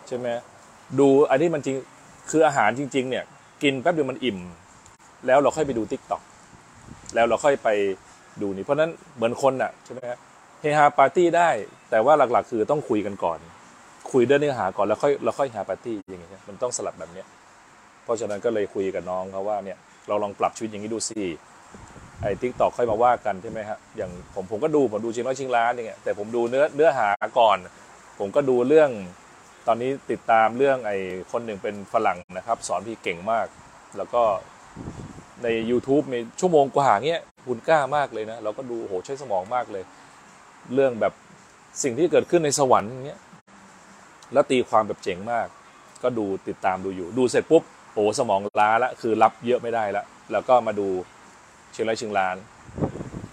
S1: ใช่ไหมดูอันนี้มันจริงคืออาหารจริง ๆ เนี่ย กินแป๊บเดียวมันอิ่ม แล้วเราค่อยไปดู TikTok แล้วเราค่อยไปดูนี่เพราะนั้นเหมือนคนอะใช่ไหมฮะเฮฮาปาร์ตี้ได้ แต่ว่าหลักๆ คือต้องคุยกันก่อน คุยด้วยเนื้อหาก่อนแล้วค่อยแล้วค่อยเฮฮาปาร์ตี้อย่างเงี้ยมันต้องสลับแบบเนี้ยเพราะฉะนั้นก็เลยคุยกับน้องเขาว่าเนี่ยเราลองปรับชีวิตอย่างนี้ดูสิไอ้ TikTok ค่อยมาว่ากันใช่ไหมฮะอย่างผมผมก็ดูผมดูชิงร้อยชิงล้านอย่างเงี้ยแต่ผมดูเนื้อเนื้อหาก่อน ผมก็ดูเรื่อง ตอนนี้ติดตามเรื่องไอ้คนหนึ่งเป็นฝรั่งนะครับ สอนพี่เก่งมาก แล้วก็ใน YouTube ในชั่วโมงกว่าเงี้ยคุณกล้ามากเลยนะ เราก็ดูโหใช้สมองมากเลย เรื่องแบบสิ่งที่เกิดขึ้นในสวรรค์อย่างเงี้ยแล้วตีความแบบเจ๋งมาก ก็ดูติดตามดูอยู่ ดูเสร็จปุ๊บโอ้สมองล้าละคือรับเยอะไม่ได้ละแล้วก็มาดูเชียงรายเชียงราน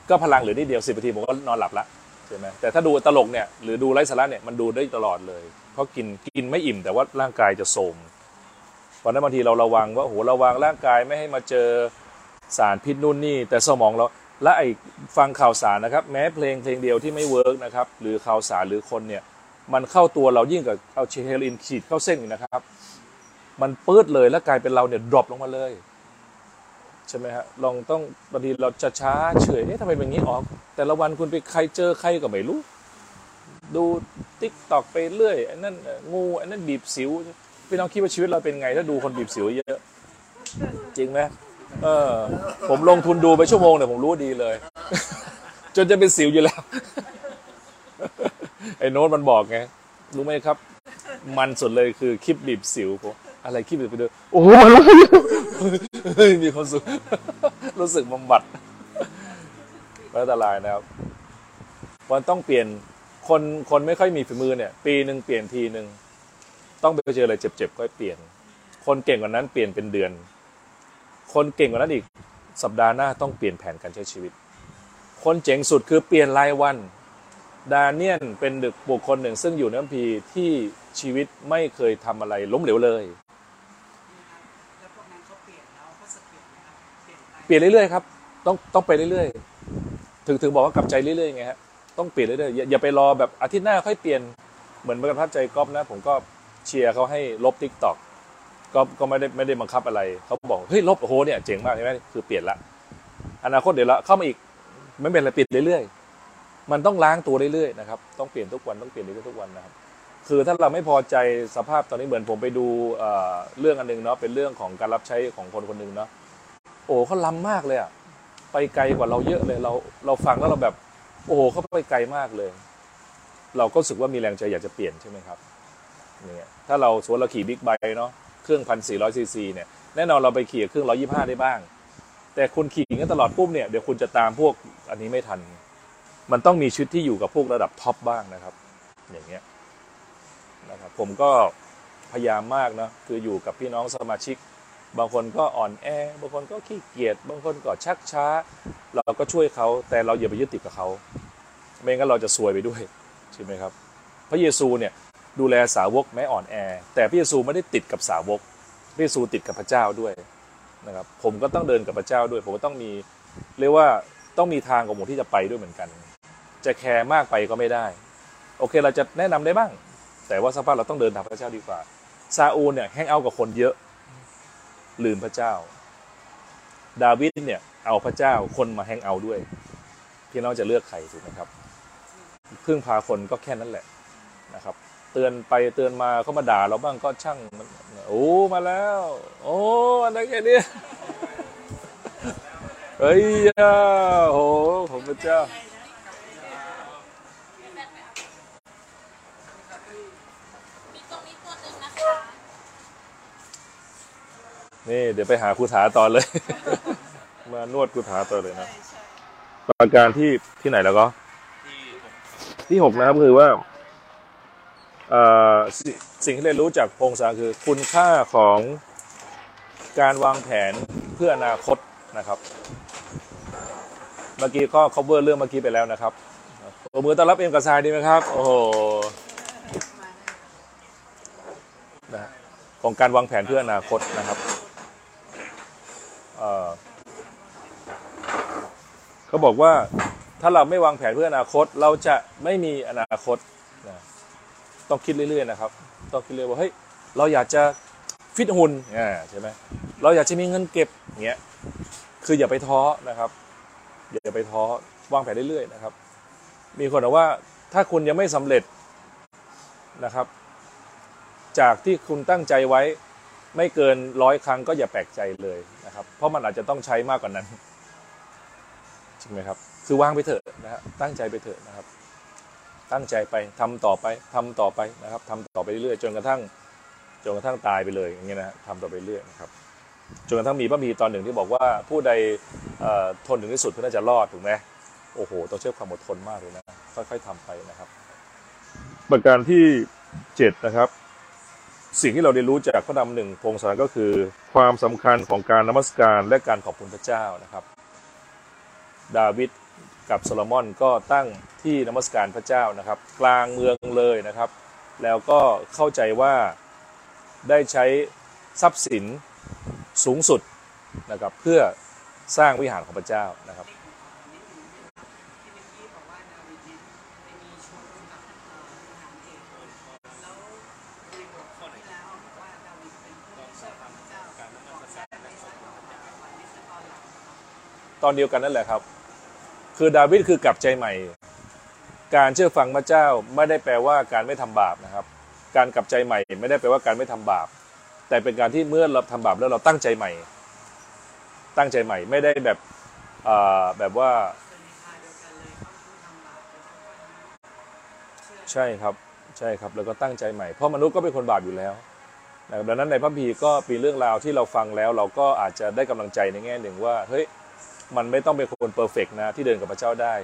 S1: ก็พลังเหลือนิดเดียวสิบนาทีผมก็นอนหลับละใช่ไหมแต่ถ้าดูตลกเนี่ยหรือดูไร้สาระเนี่ยมันดูได้ตลอดเลย เพราะกินกินไม่อิ่ม แต่ว่าร่างกายจะโทรมเพราะนั้นบางทีเราระวังว่าโอ้โหระวังร่างกายไม่ให้มาเจอสารพิษนู่นนี่ แต่สมองเราและไอ้ฟังข่าวสารนะครับ แม้เพลงเพลงเดียวที่ไม่ work นะครับ หรือข่าวสารหรือคนเนี่ย มันเข้าตัวเรายิ่งกว่าเอาเฮโรอีนฉีดเข้าเส้นนะครับ มันปื้ดเลยแล้วกลายเป็นเราเนี่ย drop ลงมาเลยใช่ไหมฮะลองต้องบางทีเราจะช้าเฉยเอ๊ะทำไมเป็นงี้ออก แต่ละวันคุณไปใครเจอใครก็ไม่รู้ ดู TikTok ไปเรื่อยอ้นั่นงูอ้นั่นบีบสิวพี่น้องคิดว่าชีวิตเราเป็นไง ถ้าดูคนบีบสิวเยอะ จริงไหมเออ ผมลงทุนดูไปชั่วโมงเนี่ยผมรู้ดีเลย จนจะเป็นสิวอยู่แล้ว ไอ้โน้ตมันบอกไง รู้ไหมครับ มันสุดเลยคือคลิปบีบสิวผมอะไรคลิปบีบไปด้วยโอ้โหมันรู้มีความสุขรู้สึกบำบัดอันตรายนะครับมันต้องเปลี่ยน คนคนไม่ค่อยมีฝีมือเนี่ย ปีหนึ่งเปลี่ยนทีหนึ่งต้องไปเจออะไรเจ็บๆก็เปลี่ยน คนเก่งกว่านั้นเปลี่ยนเป็นเดือน คนเก่งกว่านั้นอีกสัปดาห์หน้าต้องเปลี่ยนแผนการใช้ชีวิต คนเจ๋งสุดคือเปลี่ยนรายวัน ดาเนียนเป็นดึกบุคคลหนึ่ง ซึ่งอยู่ในคัมภีที่ชีวิตไม่เคยทำอะไรล้มเหลวเลย
S3: เปลี่ยนเรื่
S1: อยๆครับ ต้องต้องไปเรื่อยๆ ถึงถึงบอกว่ากลับใจเรื่อยๆไงฮะ ต้องเปลี่ยนเรื่อยๆอย่าอย่าไปรอแบบอาทิตย์หน้าค่อยเปลี่ยนเหมือนประทับใจก๊อฟนะ ผมก็เชียร์เขาให้ลบทิกตอกก็ก็ไม่ได้ไม่ได้บังคับอะไรเขาบอกเฮ้ยลบโอ้โหเนี่ยเจ๋งมากใช่ไหมคือเปลี่ยนละอนาคตเดี๋ยวละเข้ามาอีกไม่เป็นไรเปลี่ยนเรื่อยๆ มันต้องล้างตัวเรื่อยๆนะครับต้องเปลี่ยนทุกวันต้องเปลี่ยนเรื่อยๆทุกวันนะครับคือถ้าเราไม่พอใจสภาพตอนนี้เหมือนผมไปดูเรื่องอันหนึงเนาะเป็นเรื่องของการรับใช้ของคนคนหนึ่งเนาะโอ้เขาล้ำมากเลยอะไปไกลกว่าเราเยอะเลยเราเราฟังแล้วเราแบบ โอ้โหเขาไปไกลมากเลย เราก็รู้สึกว่ามีแรงใจอยากจะเปลี่ยนใช่ไหมครับเนี่ยถ้าเราสมมติเราขี่บิ๊กไบค์เนาะเครื่องพันสี่ร้อยซีซีเนี่ยแน่นอนเราไปขี่เครื่องร้อยี่ห้าได้บ้าง แต่คุณคลุกกันตลอดปุ๊บเนี่ยเดี๋ยวคุณจะตามพวกอันนี้ไม่ทัน มันต้องมีชุดที่อยู่กับพวกระดับ top บ้างนะครับ อย่างเงี้ยนะครับผมก็พยายามมากเนาะคืออยู่กับพี่น้องสมาชิก บางคนก็อ่อนแอ บางคนก็ขี้เกียจ บางคนก็ชักช้า เราก็ช่วยเขา แต่เราอย่าไปยึดติดกับเขา ไม่งั้นเราจะซวยไปด้วย ใช่ไหมครับ พระเยซูเนี่ยดูแลสาวกแม้อ่อนแอ แต่พระเยซูไม่ได้ติดกับสาวก พระเยซูติดกับพระเจ้าด้วยนะครับ ผมก็ต้องเดินกับพระเจ้าด้วย ผมก็ต้องมีเรียกว่าต้องมีทางของผมที่จะไปด้วยเหมือนกัน จะแคร์มากไปก็ไม่ได้ โอเคเราจะแนะนำได้บ้าง แต่ว่าสภาพเราต้องเดินตามพระเจ้าดีกว่า ซาอูลเนี่ยแฮงเอาท์กับคนเยอะ ลืมพระเจ้า ดาวิดเนี่ย เอาพระเจ้าคนมาแฮงเอาด้วย พี่น้องจะเลือกใครถูกไหมครับพึ่งพาคนก็แค่นั้นแหละนะครับ เตือนไปเตือนมาเขามาด่าเราบ้างก็ช่างมันโอ้มาแล้ว โอ้อันนั้นแค่นี้เฮ้ยโอ้ผมพระเจ้า
S5: นี่
S1: เดี๋ยวไปหาครูถาต่อเลย มานวดครูถาต่อเลยนะประการที่ที่ไหนแล้วก็
S4: ที่ผม
S1: ที่หกนะครับคือว่าเอ่อสสิ่งที่เรียนรู้จากพงศาคือคุณค่าของการวางแผนเพื่ออนาคตนะครับ เมื่อกี้ก็ cover เรื่องเมื่อกี้ไปแล้วนะครับปรบมือต้อนรับเอ็มกับทรายดีไหมครับ โอ้โหนะฮะของการวางแผนเพื่ออนาคตนะครับ เขาบอกว่าถ้าเราไม่วางแผนเพื่ออนาคต เราจะไม่มีอนาคตนะต้องคิดเรื่อยๆนะครับ ต้องคิดเรื่อยว่าเฮ้ยเราอยากจะฟิตหุ่นอ่าใช่ไหมเราอยากจะมีเงินเก็บอย่างเงี้ยคืออย่าไปท้อนะครับอย่าไปท้อวางแผนเรื่อยๆนะครับ มีคนบอกว่าถ้าคุณยังไม่สำเร็จนะครับ จากที่คุณตั้งใจไว้ ไม่เกินร้อยครั้งก็อย่าแปลกใจเลยนะครับ เพราะมันอาจจะต้องใช้มากกว่านั้นจริงไหมครับ คือวางไปเถอะนะฮะตั้งใจไปเถอะนะครับ ตั้งใจไปทำต่อไปทำต่อไปนะครับทำต่อไปเรื่อยๆจนกระทั่งจนกระทั่งตายไปเลยอย่างเงี้ยนะทำต่อไปเรื่อยนะครับจนกระทั่งมีพระมีตอนหนึ่งที่บอกว่าผู้ใดทนถึงที่สุดก็น่าจะรอดถูกไหมโอ้โหต้องเชื่อความอดทนมากเลยนะค่อยๆทำไปนะครับ ประการที่เจ็ดนะครับ สิ่งที่เราเรียนรู้จากพระธรรมหนึ่งพงศาก็คือ ความสำคัญของการนมัสการและการขอบคุณพระเจ้านะครับ ดาวิดกับโซโลมอนก็ตั้งที่นมัสการพระเจ้านะครับ กลางเมืองเลยนะครับ แล้วก็เข้าใจว่าได้ใช้ทรัพย์สินสูงสุดนะครับเพื่อสร้างวิหารของพระเจ้านะครับ
S3: ที่เมื่อกี้บอกว่าดาวิดเนี่ยไปมีชนกับเอ่อทหารเอกแล้วในบทที่แล้วบอกว่าดาวิดเป็นผู้ที่เชื่อฟังพระเจ้าบอกแค่ไม่ใช่บอกว่านี่คือตอนหลังนะครับ
S1: ตอนเดียวกันนั่นแหละครับ คือดาวิดคือกลับใจใหม่ การเชื่อฟังพระเจ้าไม่ได้แปลว่าการไม่ทำบาปนะครับ การกลับใจใหม่ไม่ได้แปลว่าการไม่ทำบาป แต่เป็นการที่เมื่อเราทำบาปแล้วเราตั้งใจใหม่ ตั้งใจใหม่ไม่ได้แบบแบบว่า
S3: ใช่
S1: ครับใช่ครับแล้วก็ตั้งใจใหม่เพราะมนุษย์ก็เป็นคนบาปอยู่แล้วนะครับดังนั้นในพระพีก็มีเรื่องราวที่เราฟังแล้ว เราก็อาจจะได้กำลังใจในแง่หนึ่งว่าเฮ้ย มันไม่ต้องเป็นคนเพอร์เฟกนะที่เดินกับพระเจ้าได้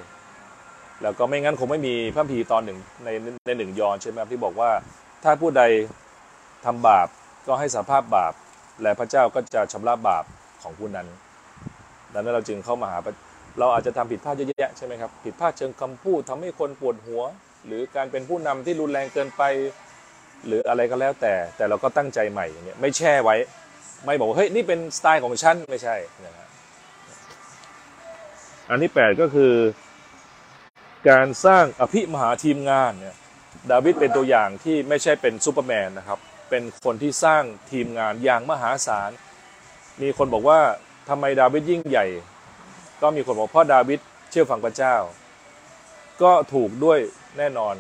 S1: แล้วก็ไม่งั้นคงไม่มีพระพีตอนหนึ่งในในหนึ่งยอนใช่ไหมครับที่บอกว่าถ้าผู้ใดทำบาปก็ให้สารภาพบาป และพระเจ้าก็จะชำระบาปของผู้นั้นดังนั้นเราจึงเข้ามาหาเราอาจจะทำผิดพลาดเยอะแยะใช่ไหมครับผิดพลาดเชิงคำพูดทำให้คนปวดหัว หรือการเป็นผู้นำที่รุนแรงเกินไป หรืออะไรก็แล้วแต่ แต่เราก็ตั้งใจใหม่อย่างเงี้ยไม่แช่ไว้ ไม่บอกว่าเฮ้ยนี่เป็นสไตล์ของฉันไม่ใช่นะฮะ อันที่แปดก็คือ การสร้างอภิมหาทีมงานเนี่ยดาวิดเป็นตัวอย่างที่ไม่ใช่เป็นซูเปอร์แมนนะครับ เป็นคนที่สร้างทีมงานอย่างมหาศาล มีคนบอกว่าทำไมดาวิดยิ่งใหญ่ ก็มีคนบอกเพราะดาวิดเชื่อฟังพระเจ้า ก็ถูกด้วยแน่นอน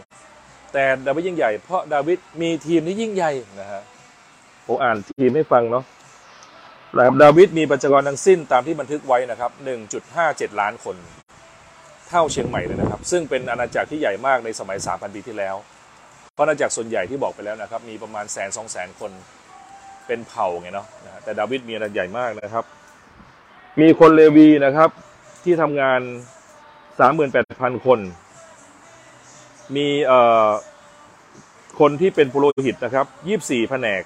S1: แต่ดาวิดยิ่งใหญ่ เพราะดาวิดมีทีมที่ยิ่งใหญ่นะฮะผมอ่านทีมให้ฟังเนาะ นะครับดาวิดมีประชากรทั้งสิ้นตามที่บันทึกไว้นะครับ 1.57 ล้านคน เท่าเชียงใหม่เลยนะครับ ซึ่งเป็นอาณาจักรที่ใหญ่มากในสมัย 3,000 ปีที่แล้ว เพราะอาณาจักรส่วนใหญ่ที่บอกไปแล้วนะครับ มีประมาณแสนสองแสนคนเป็นเผ่าไงเนาะแต่ดาวิดมีอาณาจักรใหญ่มากนะครับ มีคนเลวีนะครับที่ทำงาน 38,000 คน มีเอ่อคนที่เป็นปุโรหิตนะครับ 24 แผนก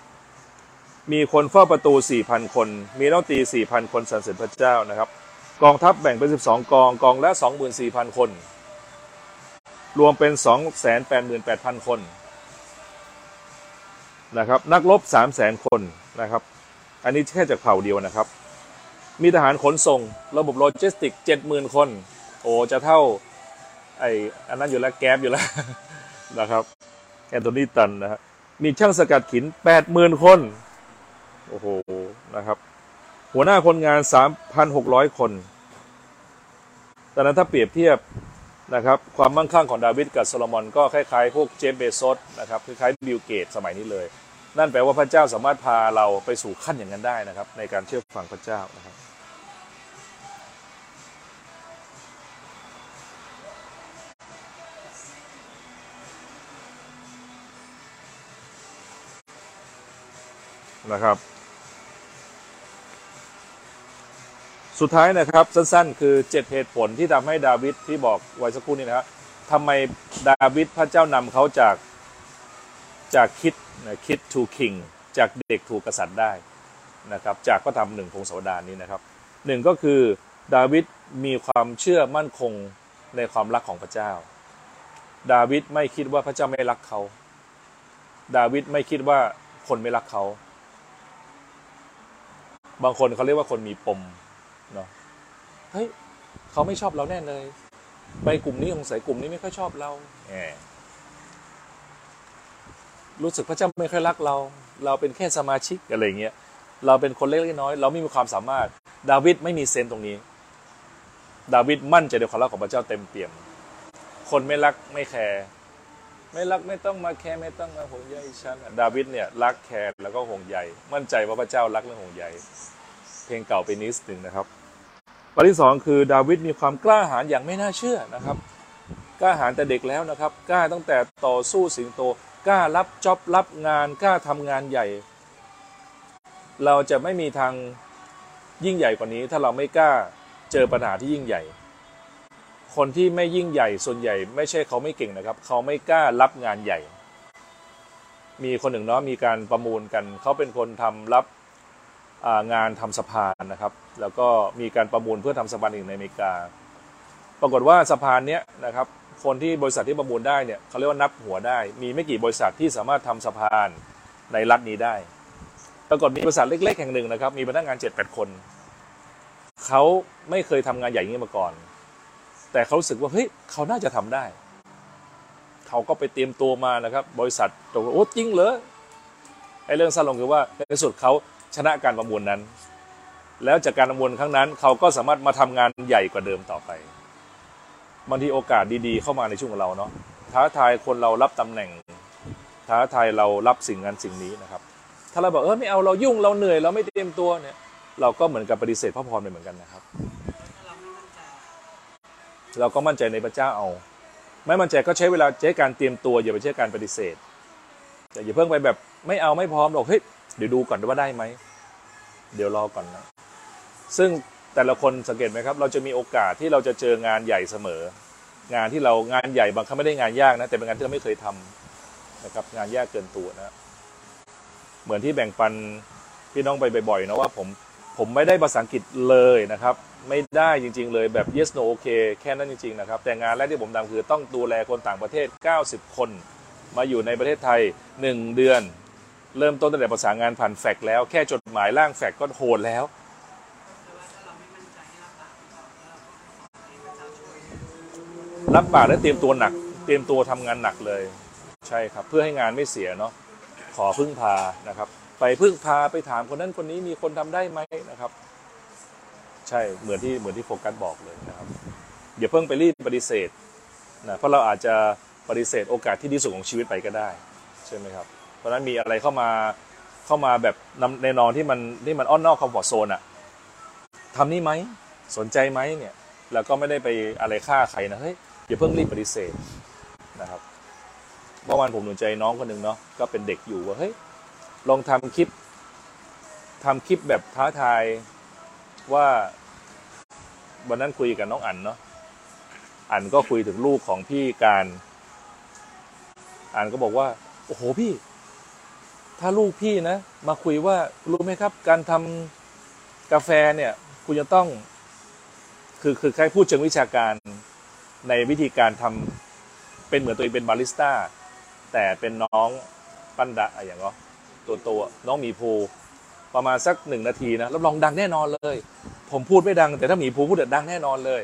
S1: มีคนเฝ้าประตู 4,000 คน มีนักดนตรี4,000 คนสรรเสริญพระเจ้านะครับ กองทัพแบ่งเป็น 12 กอง กองละ 24,000 คน รวมเป็น 288,000 คนนะครับ นักรบ 300,000 คนนะครับ อันนี้แค่จากเผ่าเดียวนะครับ มีทหารขนส่ง ระบบโลจิสติก 70,000 คน โอ้จะเท่าไออันนั้นอยู่แล้วแก๊บอยู่แล้วนะครับแอนโทนีตันนะฮะมีช่างสกัดขิน 80,000 คน โอ้โหนะครับ หัวหน้าคนงาน 3,600 คนแต่นั้นถ้าเปรียบเทียบนะครับความมั่งคั่งของดาวิดกับโซโลมอนก็คล้ายๆ พวกเจฟเบโซสนะครับคล้ายๆบิลเกตสมัยนี้เลย นั่นแปลว่าพระเจ้าสามารถพาเราไปสู่ขั้นอย่างนั้นได้นะครับ ในการเชื่อฟังพระเจ้านะครับนะครับ สุดท้ายนะครับสั้นๆ คือเจ็ดเหตุผลที่ทำให้ดาวิดที่บอกไว้สักครู่นี้นะครับทำไมดาวิดพระเจ้านำเขาจากจากคิดนะคิด to king จากเด็กถูกกษัตริย์ได้นะครับจากพระธรรมหนึ่งพงศาวดารนี้นะครับหนึ่งก็คือดาวิดมีความเชื่อมั่นคงในความรักของพระเจ้า ดาวิดไม่คิดว่าพระเจ้าไม่รักเขา ดาวิดไม่คิดว่าคนไม่รักเขา บางคนเขาเรียกว่าคนมีปม เฮ้ยเขาไม่ชอบเราแน่เลย ไปกลุ่มนี้สงสัยกลุ่มนี้ไม่ค่อยชอบเราแหมรู้สึกพระเจ้าไม่ค่อยรักเรา เราเป็นแค่สมาชิกอะไรเงี้ย เราเป็นคนเล็กๆน้อยๆเราไม่มีความสามารถ ดาวิดไม่มีเซนส์ตรงนี้ ดาวิดมั่นใจในความรักของพระเจ้าเต็มเปี่ยม คนไม่รักไม่แคร์ ไม่รักไม่ต้องมาแคร์ไม่ต้องมาห่วงใยฉัน ดาวิดเนี่ยรักแคร์แล้วก็ห่วงใย มั่นใจว่าพระเจ้ารักและห่วงใย เพลงเก่าไปนิดหนึ่งนะครับ ประเด็นที่สองคือดาวิดมีความกล้าหาญอย่างไม่น่าเชื่อนะครับ กล้าหาญแต่เด็กแล้วนะครับ กล้าตั้งแต่ต่อสู้สิงโต กล้ารับจ็อบรับงาน กล้าทำงานใหญ่ เราจะไม่มีทางยิ่งใหญ่กว่านี้ ถ้าเราไม่กล้าเจอปัญหาที่ยิ่งใหญ่ คนที่ไม่ยิ่งใหญ่ส่วนใหญ่ ไม่ใช่เขาไม่เก่งนะครับ เขาไม่กล้ารับงานใหญ่ มีคนหนึ่งเนาะมีการประมูลกัน เขาเป็นคนทำรับ งานทำสะพานนะครับ แล้วก็มีการประมูลเพื่อทำสะพานหนึ่งในอเมริกา ปรากฏว่าสะพานเนี้ยนะครับคนที่บริษัทที่ประมูลได้เนี่ยเขาเรียกว่านับหัวได้ มีไม่กี่บริษัทที่สามารถทำสะพานในรัฐนี้ได้ ปรากฏมีบริษัทเล็ก ๆ แห่งหนึ่งนะครับ มีพนักงาน7 8คน เขาไม่เคยทำงานใหญ่อย่างนี้มาก่อน แต่เขารู้สึกว่าเฮ้ยเขาน่าจะทำได้ เขาก็ไปเตรียมตัวมานะครับ บริษัทตกลงโอ้จริงเหรอไอ้เรื่องสั้นลงคือว่าในที่สุดเขา ชนะการประมูลนั้น แล้วจากการประมูลครั้งนั้น เขาก็สามารถมาทำงานใหญ่กว่าเดิมต่อไปบางทีโอกาสดีๆ เข้ามาในช่วงของเราเนาะท้าทายคนเรารับตำแหน่ง ท้าทายเรารับสิ่งนั้นสิ่งนี้นะครับ ถ้าเราบอกเออไม่เอาเรายุ่งเราเหนื่อยเราไม่เตรียมตัวเนี่ย เราก็เหมือนกับปฏิเสธพระพรไปเหมือนกันนะครับ
S3: เราไม่มั่นใจ
S1: เราก็มั่นใจในพระเจ้าเอา ไม่มั่นใจก็ใช้เวลาใช้การเตรียมตัวอย่าไปใช้การปฏิเสธแต่อย่าเพิ่งไปแบบไม่เอาไม่พร้อมหรอกเฮ้ย เดี๋ยวดูก่อนว่าได้ไหม เดี๋ยวรอก่อนนะ ซึ่งแต่ละคนสังเกตไหมครับ เราจะมีโอกาสที่เราจะเจองานใหญ่เสมอ งานที่เรางานใหญ่บางครั้งไม่ได้งานยากนะ แต่เป็นงานที่เราไม่เคยทำนะครับ งานยากเกินตัวนะ เหมือนที่แบ่งปันพี่น้องไปบ่อยๆนะว่าผมผมไม่ได้ภาษาอังกฤษเลยนะครับ ไม่ได้จริง ๆ เลยแบบ yes no okay แค่นั้นจริง ๆ นะครับ แต่งานแรกที่ผมทำคือต้องดูแลคนต่างประเทศ 90 คน มาอยู่ในประเทศไทย 1 เดือน เริ่มต้นตั้งแต่ภาษางานผ่านแฟกซ์แล้ว แค่จดหมายร่างแฟกซ์ก็โหดแล้ว
S3: คือว่าถ้าเราไม่มั่นใจให้รับปากแล้วเราก็ให้พระเจ้าช่วย
S1: รับปากและเตรียมตัวหนัก เตรียมตัวทำงานหนักเลย ใช่ครับ เพื่อให้งานไม่เสียเนาะขอพึ่งพานะครับ ไปพึ่งพาไปถามคนนั้นคนนี้มีคนทำได้ไหมนะครับ ใช่เหมือนที่เหมือนที่โฟกัสบอกเลยนะครับอย่าเพิ่งไปรีบปฏิเสธนะเพราะเราอาจจะปฏิเสธโอกาสที่ดีสุดของชีวิตไปก็ได้ ใช่ไหมครับ เพราะนั้นมีอะไรเข้ามาเข้ามาแบบในนอนที่มันที่มันอ้อนนอกคอมฟอร์ทโซนอะทำนี่ไหมสนใจไหมเนี่ยแล้วก็ไม่ได้ไปอะไรฆ่าใครนะเฮ้ยอย่าเพิ่งรีบปฏิเสธนะครับเมื่อวานผมหนุนใจน้องคนหนึ่งเนาะก็เป็นเด็กอยู่ว่าเฮ้ยลองทำคลิปทำคลิปแบบท้าทายว่าวันนั้นคุยกับน้องอั๋นเนาะอั๋นก็คุยถึงลูกของพี่การอั๋นก็บอกว่า โอ้โหพี่ ถ้าลูกพี่นะ มาคุยว่ารู้ไหมครับ การทำกาแฟเนี่ย คุณจะต้อง คือคือใครพูดเชิงวิชาการในวิธีการทำเป็นเหมือนตัวเองเป็นบาริสต้า แต่เป็นน้องปั้นดะอะไรอย่างเงี้ยตัวตัวน้องหมีภูประมาณสักหนึ่งนาทีนะรับรองดังแน่นอนเลย ผมพูดไม่ดัง แต่ถ้าหมีภูพูดเด็ดดังแน่นอนเลย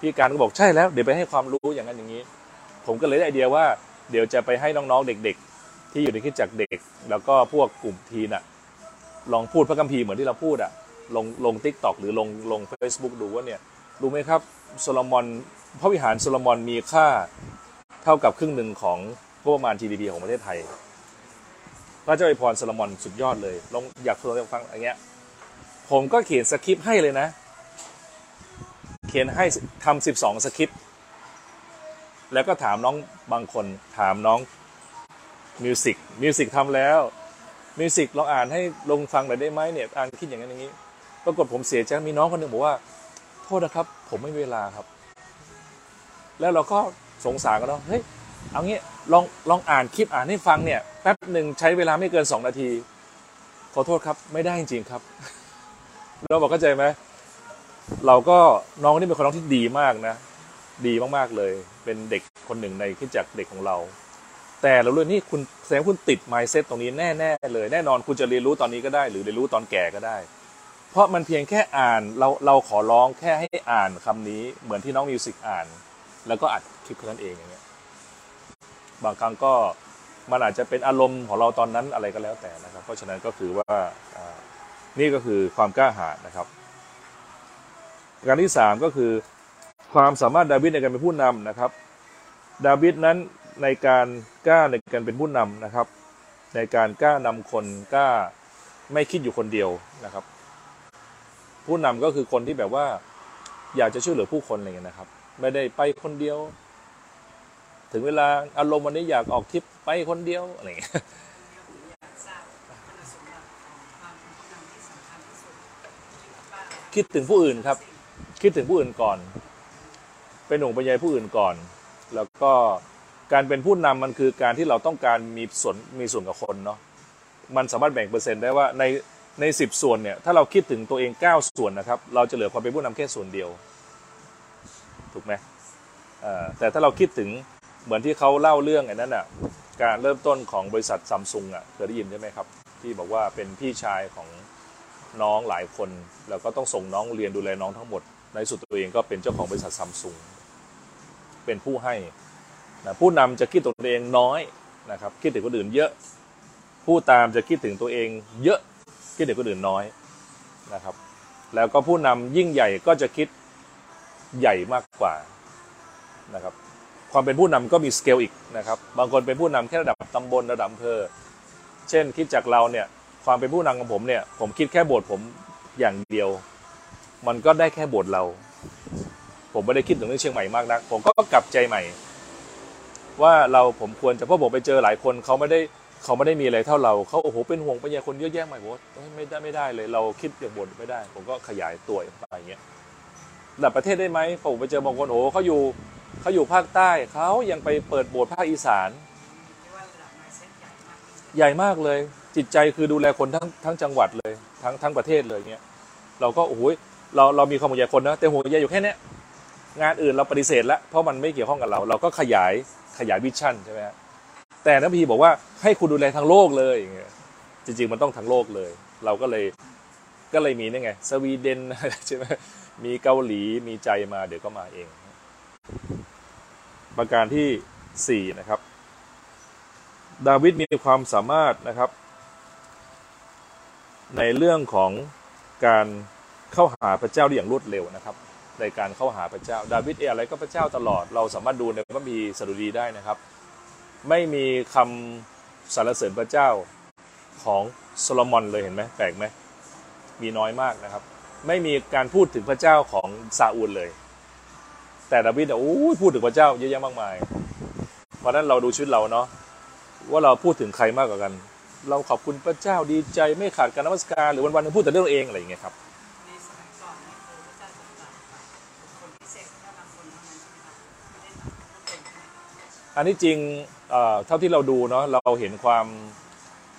S1: พี่กานต์ก็บอกใช่แล้ว เดี๋ยวไปให้ความรู้อย่างนั้นอย่างนี้ ผมก็เลยได้ไอเดียว่า เดี๋ยวจะไปให้น้องๆเด็ก ๆ ที่อยู่ในคริสตจักรเด็ก แล้วก็พวกกลุ่ม teen น่ะลองพูดพระคัมภีร์เหมือนที่เราพูดอะลงลง TikTok หรือลงลง Facebook ดูว่าเนี่ยรู้ไหมครับโซโลมอนพระวิหารโซโลมอนมีค่าเท่ากับครึ่งหนึ่งของงบประมาณ GDP ของประเทศไทย พระเจ้าอวยพรโซโลมอนสุดยอดเลยลองอยากฟังอย่างเงี้ยผมก็เขียนสคริปต์ให้เลยนะ เขียนให้ทำสิบสองสคริปต์แล้วก็ถามน้องบางคนถามน้อง มิวสิกมิวสิกทำแล้วมิวสิกลองอ่านให้ลุงฟังหน่อยได้ไหมเนี่ยอ่านคลิปอย่างนั้นอย่างนี้ปรากฏผมเสียใจมีน้องคนหนึ่งบอกว่า โทษนะครับ ผมไม่มีเวลาครับ แล้วเราก็สงสารกันเนาะเฮ้ยเอางี้ลองลองอ่านคลิปอ่านให้ฟังเนี่ยแป๊บหนึ่งใช้เวลาไม่เกินสองนาที ขอโทษครับ ไม่ได้จริงๆครับ เราบอกเข้าใจไหมเราก็น้องนี่เป็นคนน้องที่ดีมากนะ ดีมากๆเลย เป็นเด็กคนหนึ่งในขึ้นจากเด็กของเรา แต่เราเรื่องนี้คุณแสดงคุณติด mindset ตรงนี้แน่ๆเลยแน่นอนคุณจะเรียนรู้ตอนนี้ก็ได้ หรือเรียนรู้ตอนแก่ก็ได้ เพราะมันเพียงแค่อ่านเราเราขอร้องแค่ให้อ่านคำนี้เหมือนที่น้องมิวสิกอ่าน แล้วก็อัดคลิปนั้นเองอย่างเงี้ยบางครั้งก็มันอาจจะเป็นอารมณ์ของเราตอนนั้นอะไรก็แล้วแต่นะครับ เพราะฉะนั้นก็คือว่านี่ก็คือความกล้าหาญนะครับการที่สามก็คือความสามารถดาวิดในการเป็นผู้นำนะครับ ดาวิดนั้น ในการกล้าในการเป็นผู้นำนะครับ ในการกล้านำคนกล้าไม่คิดอยู่คนเดียวนะครับ ผู้นำก็คือคนที่แบบว่า อยากจะช่วยเหลือผู้คนอะไรเงี้ยนะครับ ไม่ได้ไปคนเดียว ถึงเวลาอารมณ์วันนี้อยากออกทริปไปคนเดียวอะไรเงี้ย
S3: ผมอยากทราบคุณสมบัติของเป็นผู้นำที่สำคัญที่สุดที่ป้า
S1: คิดถึงผู้อื่นครับ คิดถึงผู้อื่นก่อน เป็นหนุ่มเป็นใยผู้อื่นก่อน แล้วก็ การเป็นผู้นำมันคือการที่เราต้องการมีส่วนมีส่วนกับคนเนาะมันสามารถแบ่งเปอร์เซ็นต์ได้ว่าในในสิบส่วนเนี่ยถ้าเราคิดถึงตัวเองเก้าส่วนนะครับ เราจะเหลือความเป็นผู้นำแค่ส่วนเดียว ถูกไหมแต่ถ้าเราคิดถึงเหมือนที่เขาเล่าเรื่องไอ้นั้นอะการเริ่มต้นของบริษัทซัมซุงอะเคยได้ยินใช่ไหมครับ ที่บอกว่าเป็นพี่ชายของน้องหลายคน แล้วก็ต้องส่งน้องเรียนดูแลน้องทั้งหมด ในสุดตัวเองก็เป็นเจ้าของบริษัทซัมซุงเป็นผู้ให้ นะผู้นำจะคิดตัวเองน้อยนะครับ คิดถึงคนอื่นเยอะ ผู้ตามจะคิดถึงตัวเองเยอะ คิดถึงคนอื่นน้อยนะครับ แล้วก็ผู้นำยิ่งใหญ่ก็จะคิดใหญ่มากกว่านะครับความเป็นผู้นำก็มีสเกลอีกนะครับ บางคนเป็นผู้นำแค่ระดับตำบลระดับอำเภอ เช่นคิดจากเราเนี่ย ความเป็นผู้นำของผมเนี่ย ผมคิดแค่โบสถ์ผมอย่างเดียว มันก็ได้แค่โบสถ์เรา ผมไม่ได้คิดถึงเรื่องเชียงใหม่มากนัก ผมก็กลับใจใหม่ ว่าเราผมควรจะเพราะผมไปเจอหลายคนเขาไม่ได้เขาไม่ได้มีอะไรเท่าเราเขาโอ้โหเป็นห่วงป็นใยคนเยอะแยะมากโอ้ไม่ได้ไม่ได้เลย เราคิดอย่างบนไม่ได้ ผมก็ขยายตัวไปอย่างเงี้ยระดับประเทศได้ไหมผมไปเจอบางคนโอ้เขาอยู่เขาอยู่ภาคใต้เขายังไปเปิดโบสถ์ภาคอีสาน
S3: ใหญ่มากที่สุด
S1: ใหญ่มากเลย จิตใจคือดูแลคนทั้งทั้งจังหวัดเลย ทั้งทั้งประเทศเลยเงี้ยเราก็โอ้โหเราเรามีความห่วงใยคนนะแต่ห่วงใยอยู่แค่เนี้ยงานอื่นเราปฏิเสธแล้วเพราะมันไม่เกี่ยวข้องกับเรา เราก็ขยาย ขยายวิชั่นใช่ไหมฮะแต่นักพีบอกว่าให้คุณดูแลทั้งโลกเลยอย่างเงี้ยจริงๆมันต้องทั้งโลกเลย เราก็เลยก็เลยมีนี่ไง สวีเดนใช่ไหมมีเกาหลีมีใจมาเดี๋ยวก็มาเอง ประการที่สี่นะครับ ดาวิดมีความสามารถนะครับ ในเรื่องของการเข้าหาพระเจ้าได้อย่างรวดเร็วนะครับ ในการเข้าหาพระเจ้า ดาวิดเออะไรก็พระเจ้าตลอด เราสามารถดูในพระคัมภีร์สดุดีได้นะครับ ไม่มีคำสรรเสริญพระเจ้าของโซโลมอนเลยเห็นไหมแปลกไหมมีน้อยมากนะครับ ไม่มีการพูดถึงพระเจ้าของซาอูลเลย แต่ดาวิดอะโอ้ยพูดถึงพระเจ้าเยอะแยะมากมาย เพราะนั้นเราดูชีวิตเราเนาะว่าเราพูดถึงใครมากกว่ากัน เราขอบคุณพระเจ้าดีใจไม่ขาดการนมัสการหรือวันๆนึงพูดแต่เรื่องเองอะไรอย่างเงี้ยครับ
S3: อันนี้จริงเท่าที่
S1: เราดูเนาะเราเห็นความ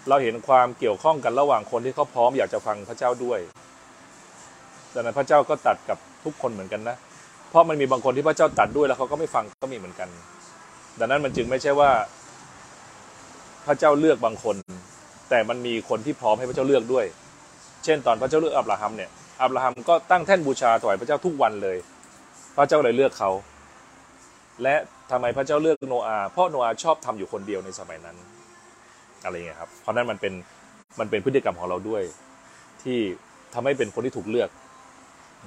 S1: เราเห็นความเกี่ยวข้องกันระหว่างคนที่เขาพร้อมอยากจะฟังพระเจ้าด้วยดังนั้นพระเจ้าก็ตัดกับทุกคนเหมือนกันนะ เพราะมันมีบางคนที่พระเจ้าตัดด้วยแล้วเขาก็ไม่ฟังก็มีเหมือนกัน ดังนั้นมันจึงไม่ใช่ว่า พระเจ้าเลือกบางคน แต่มันมีคนที่พร้อมให้พระเจ้าเลือกด้วย เช่น ตอนพระเจ้าเลือกอับราฮัมเนี่ย อับราฮัมก็ตั้งแท่นบูชาถวายพระเจ้าทุกวันเลย พระเจ้าเลยเลือกเขา และ ทำไมพระเจ้าเลือกโนอาเพราะโนอาชอบทำอยู่คนเดียวในสมัยนั้น อะไรเงี้ยครับ เพราะนั้นมันเป็นมันเป็นพฤติกรรมของเราด้วย ที่ทำให้เป็นคนที่ถูกเลือก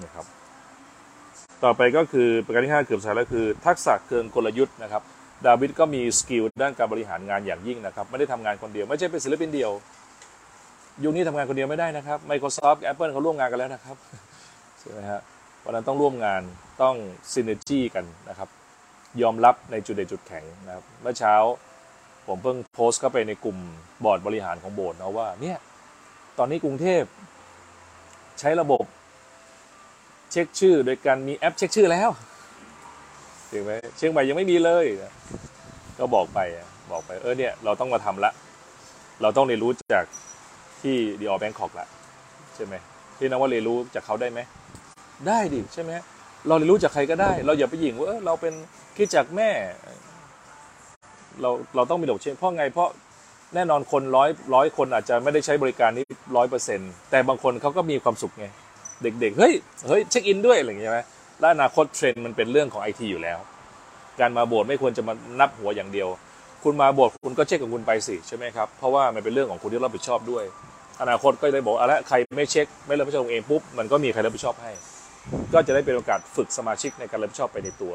S1: นะครับ ต่อไปก็คือประการที่ห้าเกือบสายแล้วคือ ทักษะเกินกลยุทธ์นะครับ ดาวิดก็มีสกิลด้านการบริหารงานอย่างยิ่งนะครับ ไม่ได้ทำงานคนเดียว ไม่ใช่เป็นศิลปินเดียว ยุคนี้ทำงานคนเดียวไม่ได้นะครับ Microsoft Apple เขาร่วมงานกันแล้วนะครับใช่ไหมฮะเพราะฉะนั้นต้องร่วมงานต้อง synergy กันนะครับ ยอมรับในจุดเด่นจุดแข็งนะครับเมื่อเช้าผมเพิ่งโพสต์เข้าไปในกลุ่มบอร์ดบริหารของโบสถ์นะว่าเนี่ยตอนนี้กรุงเทพใช้ระบบเช็คชื่อ โดยการมีแอปเช็คชื่อแล้วเห็นไหมเชียงใหม่ยังไม่มีเลย ก็บอกไปบอกไปเออเนี่ยเราต้องมาทำละ เราต้องเรียนรู้จากที่ The Bangkok ละใช่ไหมพี่น้องว่าเรียนรู้จากเขาได้ไหมได้ดิใช่ไหมเราเรียนรู้จากใครก็ได้ เราอย่าไปหยิ่งว่าเออเราเป็น คริสตจักรแม่ เราเราต้องมีระบบเช็คเพราะไงเพราะแน่นอนคนร้อยร้อยคนอาจจะไม่ได้ใช้บริการนี้ร้อยเปอร์เซ็นต์แต่บางคนเขาก็มีความสุขไง เด็กๆ เฮ้ย เฮ้ย check in ด้วยอะไรอย่างเงี้ยไหมและอนาคตเทรนด์มันเป็นเรื่องของไอทีอยู่แล้ว การมาโบสถ์ไม่ควรจะมานับหัวอย่างเดียว คุณมาโบสถ์คุณก็เช็คกับคุณไปสิใช่ไหมครับ เพราะว่ามันเป็นเรื่องของคุณที่รับผิดชอบด้วย อนาคตก็เลยบอกอาละใครไม่เช็ค ไม่รับผิดชอบเองปุ๊บมันก็มีใครรับผิดชอบให้ ก็จะได้เป็นโอกาสฝึกสมาชิกในการรับผิดชอบไปในตัว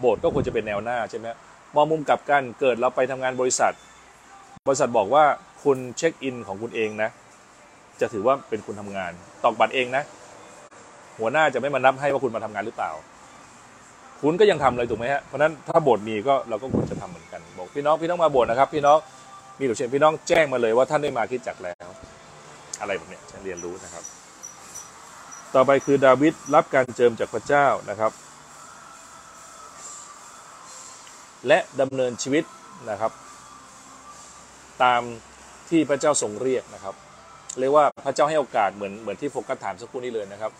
S1: โบสถ์ก็ควรจะเป็นแนวหน้าใช่ไหมมองมุมกลับกันเกิดเราไปทำงานบริษัท บริษัทบอกว่าคุณเช็คอินของคุณเองนะ จะถือว่าเป็นคุณทำงานตอกบัตรเองนะ หัวหน้าจะไม่มานับให้ว่าคุณมาทำงานหรือเปล่า คุณก็ยังทำเลยถูกไหมฮะเพราะนั้นถ้าโบสถ์มีก็เราก็ควรจะทำเหมือนกันบอกพี่น้องพี่น้องมาโบสถ์นะครับ พี่น้องมีหรือเช่นพี่น้องแจ้งมาเลยว่าท่านได้มาคิดจักแล้ว อะไรแบบเนี้ยฉันเรียนรู้นะครับ ต่อไปคือดาวิดรับการเจิมจากพระเจ้านะครับ และดำเนินชีวิตนะครับ ตามที่พระเจ้าทรงเรียกนะครับ เรียกว่าพระเจ้าให้โอกาสเหมือนเหมือนที่โฟกัสถามสักครู่นี้เลยนะครับ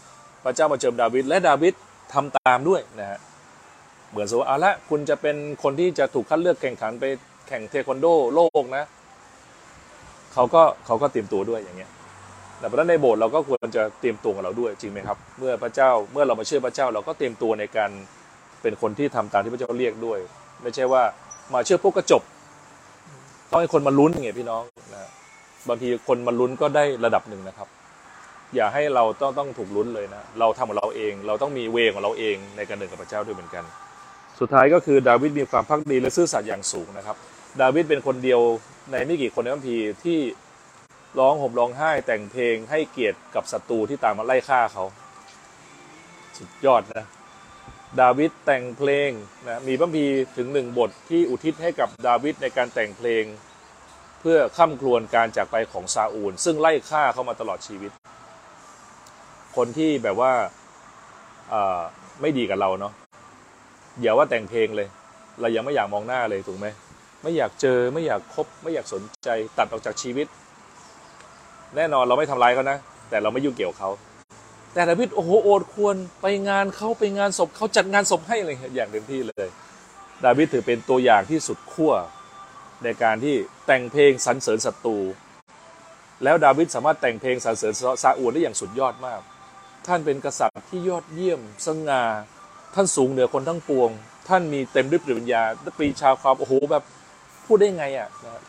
S1: พระเจ้ามาเจิมดาวิดและดาวิดทำตามด้วยนะฮะเหมือนสมมติว่าเอาละคุณจะเป็นคนที่จะถูกคัดเลือกแข่งขันไปแข่งเทควันโดโลกนะเขาก็เขาก็เตรียมตัวด้วยอย่างเงี้ยแต่เพราะฉะนั้นในโบสถ์เราก็ควรจะเตรียมตัวของเราด้วยจริงไหมครับ เมื่อพระเจ้าเมื่อเรามาเชื่อพระเจ้า เราก็เตรียมตัวในการเป็นคนที่ทำตามที่พระเจ้าเรียกด้วย ไม่ใช่ว่ามาเชื่อพวกกระจบ ต้องให้คนมาลุ้นไงพี่น้องนะบางทีคนมาลุ้นก็ได้ระดับหนึ่งนะครับ อย่าให้เราต้องต้องถูกลุ้นเลยนะ เราทำของเราเอง เราต้องมีเวของเราเองในการเดินกับพระเจ้าด้วยเหมือนกัน สุดท้ายก็คือดาวิดมีความพักดีและซื่อสัตย์อย่างสูงนะครับ ดาวิดเป็นคนเดียวในไม่กี่คนในพระคัมภีร์ที่ร้องห่มร้องไห้แต่งเพลงให้เกียรติกับศัตรูที่ตามมาไล่ฆ่าเขา สุดยอดนะ ดาวิดแต่งเพลงนะมีพระคัมภีถึงหนึ่งบทที่อุทิศให้กับดาวิดในการแต่งเพลง เพื่อข้ามครวญการจากไปของซาอูล ซึ่งไล่ฆ่าเขามาตลอดชีวิต คนที่แบบว่าไม่ดีกับเราเนาะอย่าว่าแต่งเพลงเลย เรายังไม่อยากมองหน้าเลยถูกไหมไม่อยากเจอไม่อยากคบ ไม่อยากสนใจตัดออกจากชีวิต แน่นอนเราไม่ทำร้ายเขานะ แต่เราไม่ยุ่งเกี่ยวเขา แต่ดาวิดโอ้โหโอดควรไปงานเขาไปงานศพเขาจัดงานศพให้เลยอย่างเต็มที่เลย ดาวิดถือเป็นตัวอย่างที่สุดขั้วในการที่แต่งเพลงสรรเสริญศัตรูแล้วดาวิดสามารถแต่งเพลงสรรเสริญซาอูลได้อย่างสุดยอดมาก ท่านเป็นกษัตริย์ที่ยอดเยี่ยม สง่า ท่านสูงเหนือคนทั้งปวง ท่านมีเต็มด้วยปริญญาปรีชาความโอ้โหแบบพูดได้ไงอะนะ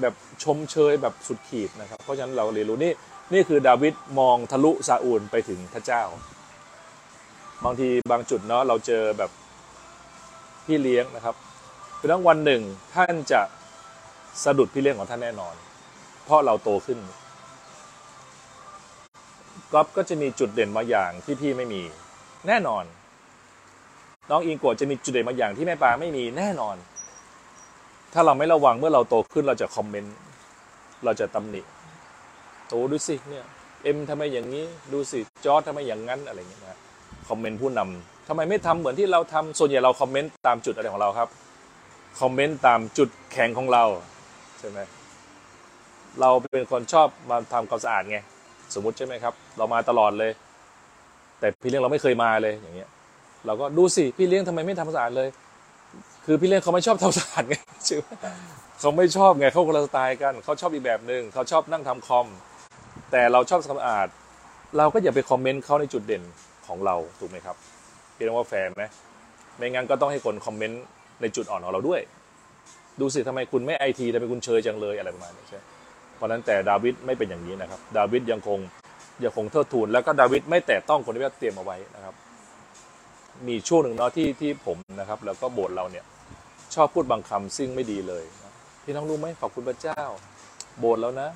S1: แบบชมเชยแบบสุดขีดนะครับ เพราะฉะนั้นเราเรียนรู้นี่ นี่คือดาวิดมองทะลุซาอูลไปถึงพระเจ้า บางทีบางจุดเนาะเราเจอแบบพี่เลี้ยงนะครับเป็นทั้งวันหนึ่งท่านจะสะดุดพี่เลี้ยงของท่านแน่นอน เพราะเราโตขึ้นก๊อฟก็จะมีจุดเด่นบางอย่างที่พี่ไม่มีแน่นอน น้องอิงโกะจะมีจุดเด่นบางอย่างที่แม่ปาไม่มีแน่นอน ถ้าเราไม่ระวังเมื่อเราโตขึ้นเราจะคอมเมนต์เราจะตำหนิ โอ้ดูสิเนี่ยเอ็มทำไมอย่างนี้ดูสิจอร์ดทำไมอย่างนั้นอะไรเงี้ยนะคอมเมนต์ผู้นำทำไมไม่ทำเหมือนที่เราทำส่วนใหญ่เราคอมเมนต์ตามจุดอะไรของเราครับคอมเมนต์ตามจุดแข็งของเราใช่ไหมเราเป็นคนชอบมาทำความสะอาดไงสมมุติใช่ไหมครับ เรามาตลอดเลย แต่พี่เลี้ยงเราไม่เคยมาเลยอย่างเงี้ย เราก็ดูสิพี่เลี้ยงทำไมไม่ทำความสะอาดเลย คือพี่เลี้ยงเขาไม่ชอบทำความสะอาดไงใช่ไหมเขาไม่ชอบไงเขาคนละสไตล์กันเขาชอบอีกแบบหนึ่งเขาชอบนั่งทำคอม แต่เราชอบสะอาด เราก็อย่าไปคอมเมนต์เขาในจุดเด่นของเราถูกไหมครับพี่น้องว่าแฟร์ไหมไม่งั้นก็ต้องให้คนคอมเมนต์ในจุดอ่อนของเราด้วย ดูสิทำไมคุณไม่ไอทีทำไมคุณเชยจังเลยอะไรประมาณนี้ใช่เพราะนั้นแต่ดาวิดไม่เป็นอย่างนี้นะครับ ดาวิดยังคงยังคงเทิดทูนแล้วก็ดาวิดไม่แตะต้องคนที่เตรียมเอาไว้นะครับ มีช่วงหนึ่งเนาะที่ที่ผมนะครับ แล้วก็โบสถ์เราเนี่ย ชอบพูดบางคำซึ่งไม่ดีเลยพี่น้องรู้ไหมขอบคุณพระเจ้า โบสถ์แล้วนะ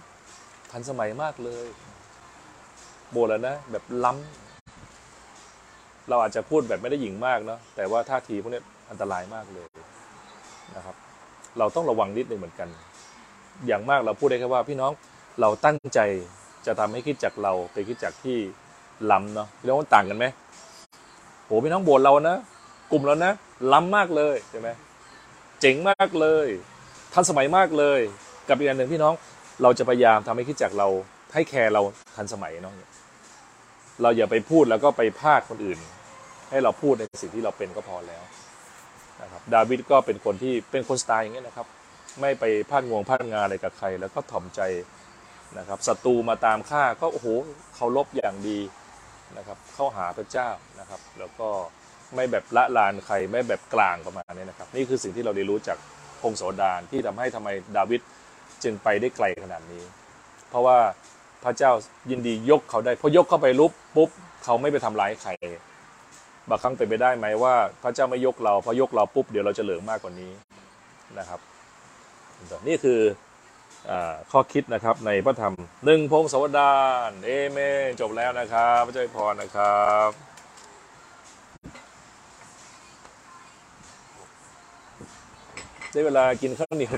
S1: ทันสมัยมากเลย โบสถ์แล้วนะ แบบล้ำเราอาจจะพูดแบบไม่ได้หยิ่งมากเนาะแต่ว่าท่าทีพวกนี้อันตรายมากเลยนะครับ เราต้องระวังนิดนึงเหมือนกัน อย่างมากเราพูดได้แค่ว่าพี่น้องเราตั้งใจจะทำให้คิดจากเราไปคิดจากที่ล้ำเนาะพี่น้องต่างกันไหมโหพี่น้องโบสถ์เรานะกลุ่มเรานะล้ำมากเลยใช่ไหมเจ๋งมากเลย ทันสมัยมากเลย กับอีกอันหนึ่งพี่น้อง เราจะพยายามทำให้คิดจากเราให้แคร์เราทันสมัยเนาะเราอย่าไปพูดแล้วก็ไปพาดคนอื่น ให้เราพูดในสิ่งที่เราเป็นก็พอแล้วนะครับดาวิดก็เป็นคนที่เป็นคนสไตล์อย่างเงี้ยนะครับ ไม่ไปพาดงวงพาดงานอะไรกับใคร แล้วก็ถ่อมใจนะครับศัตรูมาตามฆ่าก็โอ้โหเคารพอย่างดีนะครับเข้าหาพระเจ้านะครับ แล้วก็ไม่แบบละลานใครไม่แบบกลางประมาณนี้นะครับ นี่คือสิ่งที่เราเรียนรู้จากพงศาวดารที่ทำให้ทำไมดาวิด จึงไปได้ไกลขนาดนี้ เพราะว่าพระเจ้ายินดียกเขาได้พอยกเข้าไปลุบปุ๊บเขาไม่ไปทำร้ายใครบางครั้งเป็นไปได้ไหมว่า พระเจ้าไม่ยกเราพอยกเราปุ๊บเดี๋ยวเราจะเหลืองมากกว่านี้นะครับนี่คืออข้อคิดนะครับในพระธรรมหนึ่งพงศาวดารเอเมนจบแล้วนะครับพระเจ้าอวยพรนะครับได้เวลากินข้าวเหนียว